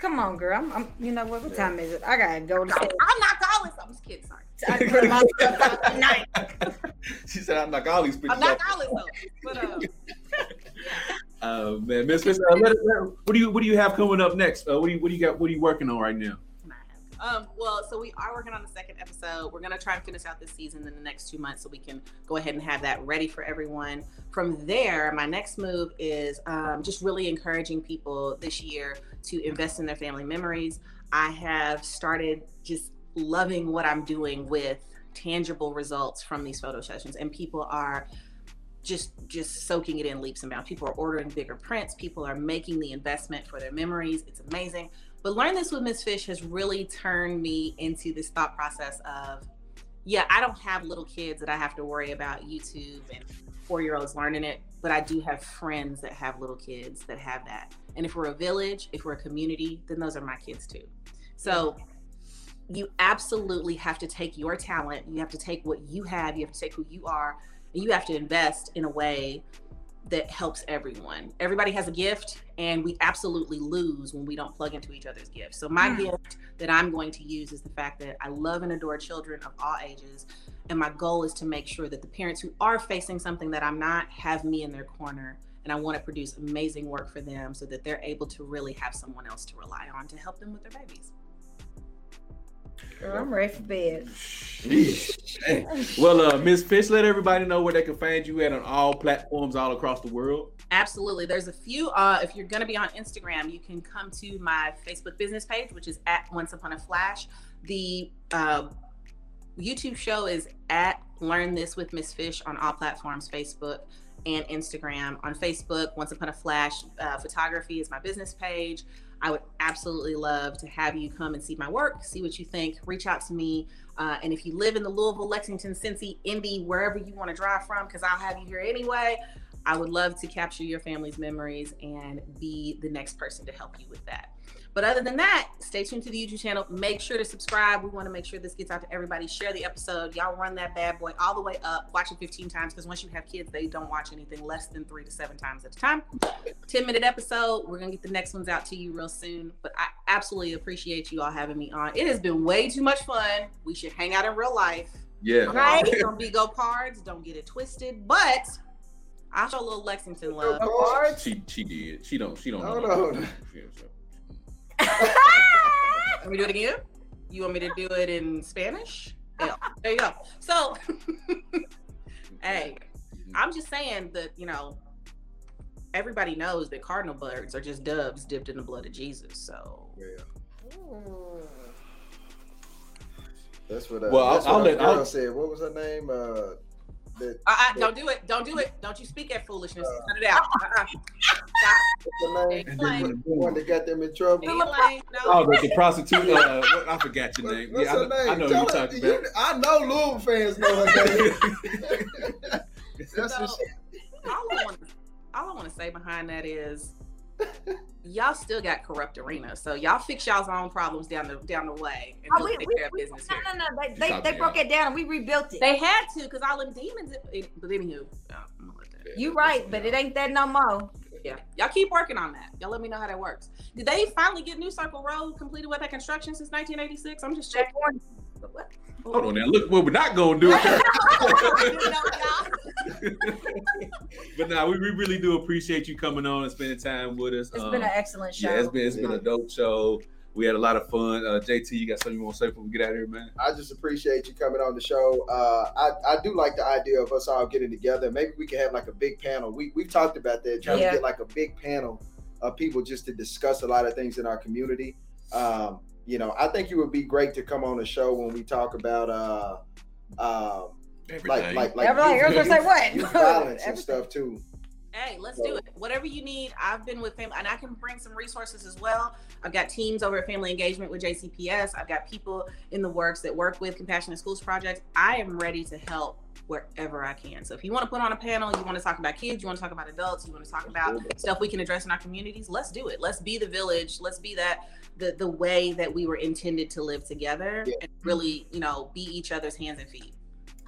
Come on, girl. I'm, I'm you know what, what Yeah. time is it? I gotta go to I'm sleep. not calling. I'm just kidding. Sorry, I put my stuff out tonight. she said, "I'm not all these bitches." I'm not up." calling though. But uh, Uh, man, Miss Miss, uh, let, let, what do you what do you have coming up next? Uh, what do you what do you got? What are you working on right now? Um, well, so we are working on the second episode. We're gonna try and finish out this season in the next two months, so we can go ahead and have that ready for everyone. From there, my next move is um, just really encouraging people this year to invest in their family memories. I have started just loving what I'm doing with tangible results from these photo sessions, and people are just just soaking it in leaps and bounds. People are ordering bigger prints. People are making the investment for their memories. It's amazing. But learn this with Miss Fish has really turned me into this thought process of, yeah, I don't have little kids that I have to worry about YouTube and four year olds learning it, but I do have friends that have little kids that have that. And if we're a village, if we're a community, then those are my kids too. So you absolutely have to take your talent, you have to take what you have, you have to take who you are, and you have to invest in a way that helps everyone. Everybody has a gift, and we absolutely lose when we don't plug into each other's gifts. So, my Mm. gift that I'm going to use is the fact that I love and adore children of all ages. And my goal is to make sure that the parents who are facing something that I'm not have me in their corner. And I want to produce amazing work for them so that they're able to really have someone else to rely on to help them with their babies. Girl, I'm ready for bed. Dang. Well, uh, Miss Fish, let everybody know where they can find you at on all platforms all across the world. Absolutely. There's a few. Uh, if you're going to be on Instagram, you can come to my Facebook business page, which is at Once Upon a Flash. The uh, YouTube show is at Learn This with Miss Fish on all platforms Facebook and Instagram. On Facebook, Once Upon a Flash uh, Photography is my business page. I would absolutely love to have you come and see my work, see what you think. Reach out to me. Uh, and if you live in the Louisville, Lexington, Cincy, Indy, wherever you want to drive from, because I'll have you here anyway, I would love to capture your family's memories and be the next person to help you with that. But other than that, stay tuned to the YouTube channel. Make sure to subscribe. We want to make sure this gets out to everybody. Share the episode. Y'all run that bad boy all the way up. Watch it 15 times because once you have kids, they don't watch anything less than three to seven times at a time. 10 minute episode. We're going to get the next ones out to you real soon. But I absolutely appreciate you all having me on. It has been way too much fun. We should hang out in real life. Yeah. I'm Right. always on Bigo cards. Don't get it twisted. But I'll show a little Lexington love. She she did. She don't she don't Hold know. on. Yeah, so- Let me do it again. You want me to do it in Spanish? Yeah. There you go. So, hey, I'm just saying that you know everybody knows that cardinal birds are just doves dipped in the blood of Jesus. So Yeah, that's what. Uh, Well, I'll- that's what I'll our let- I'll- said. What was her name? Uh, that, uh, uh, don't do it. Don't do it. Don't you speak that foolishness. Cut it out. Uh-uh. Stop. what's her name? And The one that got them in trouble. Leave it alone. Oh, No. the, the prostitute. Uh, what, I forgot your What- name. what's yeah, her I, name? I know Tell you're her- talking you- about. I know Louisville fans know her name. That's So, what she- all I want, all I want to say behind that is, y'all still got corrupt arenas, so y'all fix y'all's own problems down the down the way and Oh, we'll we, take we, of business no, here. no, no. They, they, they broke yeah. it down and we rebuilt it. They had to, because all them demons. It, but anywho, I'm gonna let that. you right, but it ain't that no more. Yeah, y'all keep working on that. Y'all let me know how that works. Did they finally get New Circle Road completed with that construction since 1986? I'm just checking. What? Hold on now. Look what we're not gonna do. Didn't know, y'all. but now we, we really do appreciate you coming on and spending time with us. It's Um, been an excellent show. yeah, it's been it's been a dope show. We had a lot of fun. Uh, JT, you got something you want to say before we get out of here, man? I just appreciate you coming on the show. Uh, I, I do like the idea of us all getting together. Maybe we can have like a big panel. We we've talked about that, trying Yeah. to get like a big panel of people just to discuss a lot of things in our community. Um, you know, I think it would be great to come on the show when we talk about uh, um, like like like Everybody, youth- everybody say what? violence and stuff too. Hey, let's do it. Whatever you need, I've been with family, and I can bring some resources as well. I've got teams over at Family Engagement with JCPS. I've got people in the works that work with Compassionate Schools Project. I am ready to help wherever I can. So if you want to put on a panel, you want to talk about kids, you want to talk about adults, you want to talk about stuff we can address in our communities, let's do it. Let's be the village. Let's be that the the way that we were intended to live together Yeah. and really, you know, be each other's hands and feet.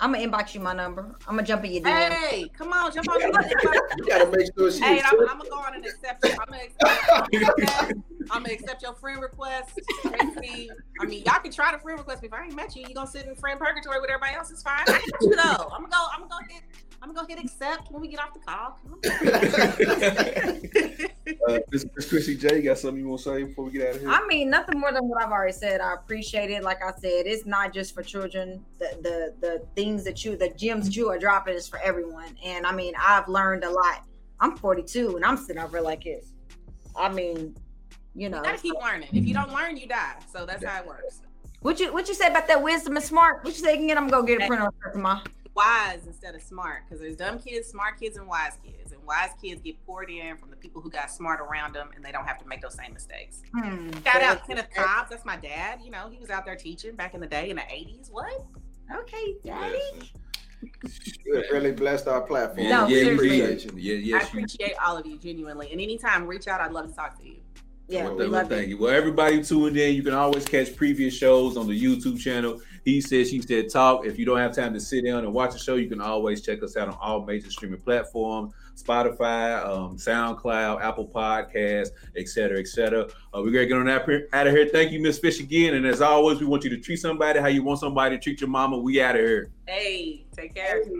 I'm gonna inbox you my number. I'm gonna jump in your DM. Hey, come on, jump on. You gotta, you gotta make sure she Hey, I'm, I'm gonna go on and accept it. I'm gonna accept, I'm gonna accept your friend request. JC. I mean, y'all can try the friend request. but If I ain't met you, you gonna sit in friend purgatory with everybody else. It's fine. I got you though. I'm gonna go. I'm gonna go hit. I'm gonna go hit accept when we get off the call. uh, Miss Miss Chrissy J, you got something you want to say before we get out of here? I mean, nothing more than what I've already said. I appreciate it. Like I said, it's not just for children. The the the things that you, the gems that you are dropping is for everyone. And I mean, I've learned a lot. I'm 42 and I'm sitting over like this. I mean, you know, You gotta keep learning. If you don't learn, you die. So that's how it works. what you what you say about that wisdom and smart? What you say again? I'm gonna go get a print on for my. Wise instead of smart, because there's dumb kids, smart kids, and wise kids. And wise kids get poured in from the people who got smart around them, and they don't have to make those same mistakes. Hmm. Shout out Kenneth Cobbs. That's my dad. You know, he was out there teaching back in the day in the 80s. What? Okay, daddy. You have really blessed our platform. No, yeah, you seriously. Yeah, I yes, you appreciate all of you genuinely. And anytime, reach out. I'd love to talk to you. Yeah, Well, we love thank you. you. Well, everybody tuned in. You can always catch previous shows on the YouTube channel. He said, she said, talk. If you don't have time to sit down and watch the show, you can always check us out on all major streaming platforms Spotify, um, SoundCloud, Apple Podcasts, et cetera, et cetera. Uh, we're going to get on out here- out of here. Thank you, Miss Fish, again. And as always, we want you to treat somebody how you want somebody to treat your mama. We out of here. Hey, take care. Hey.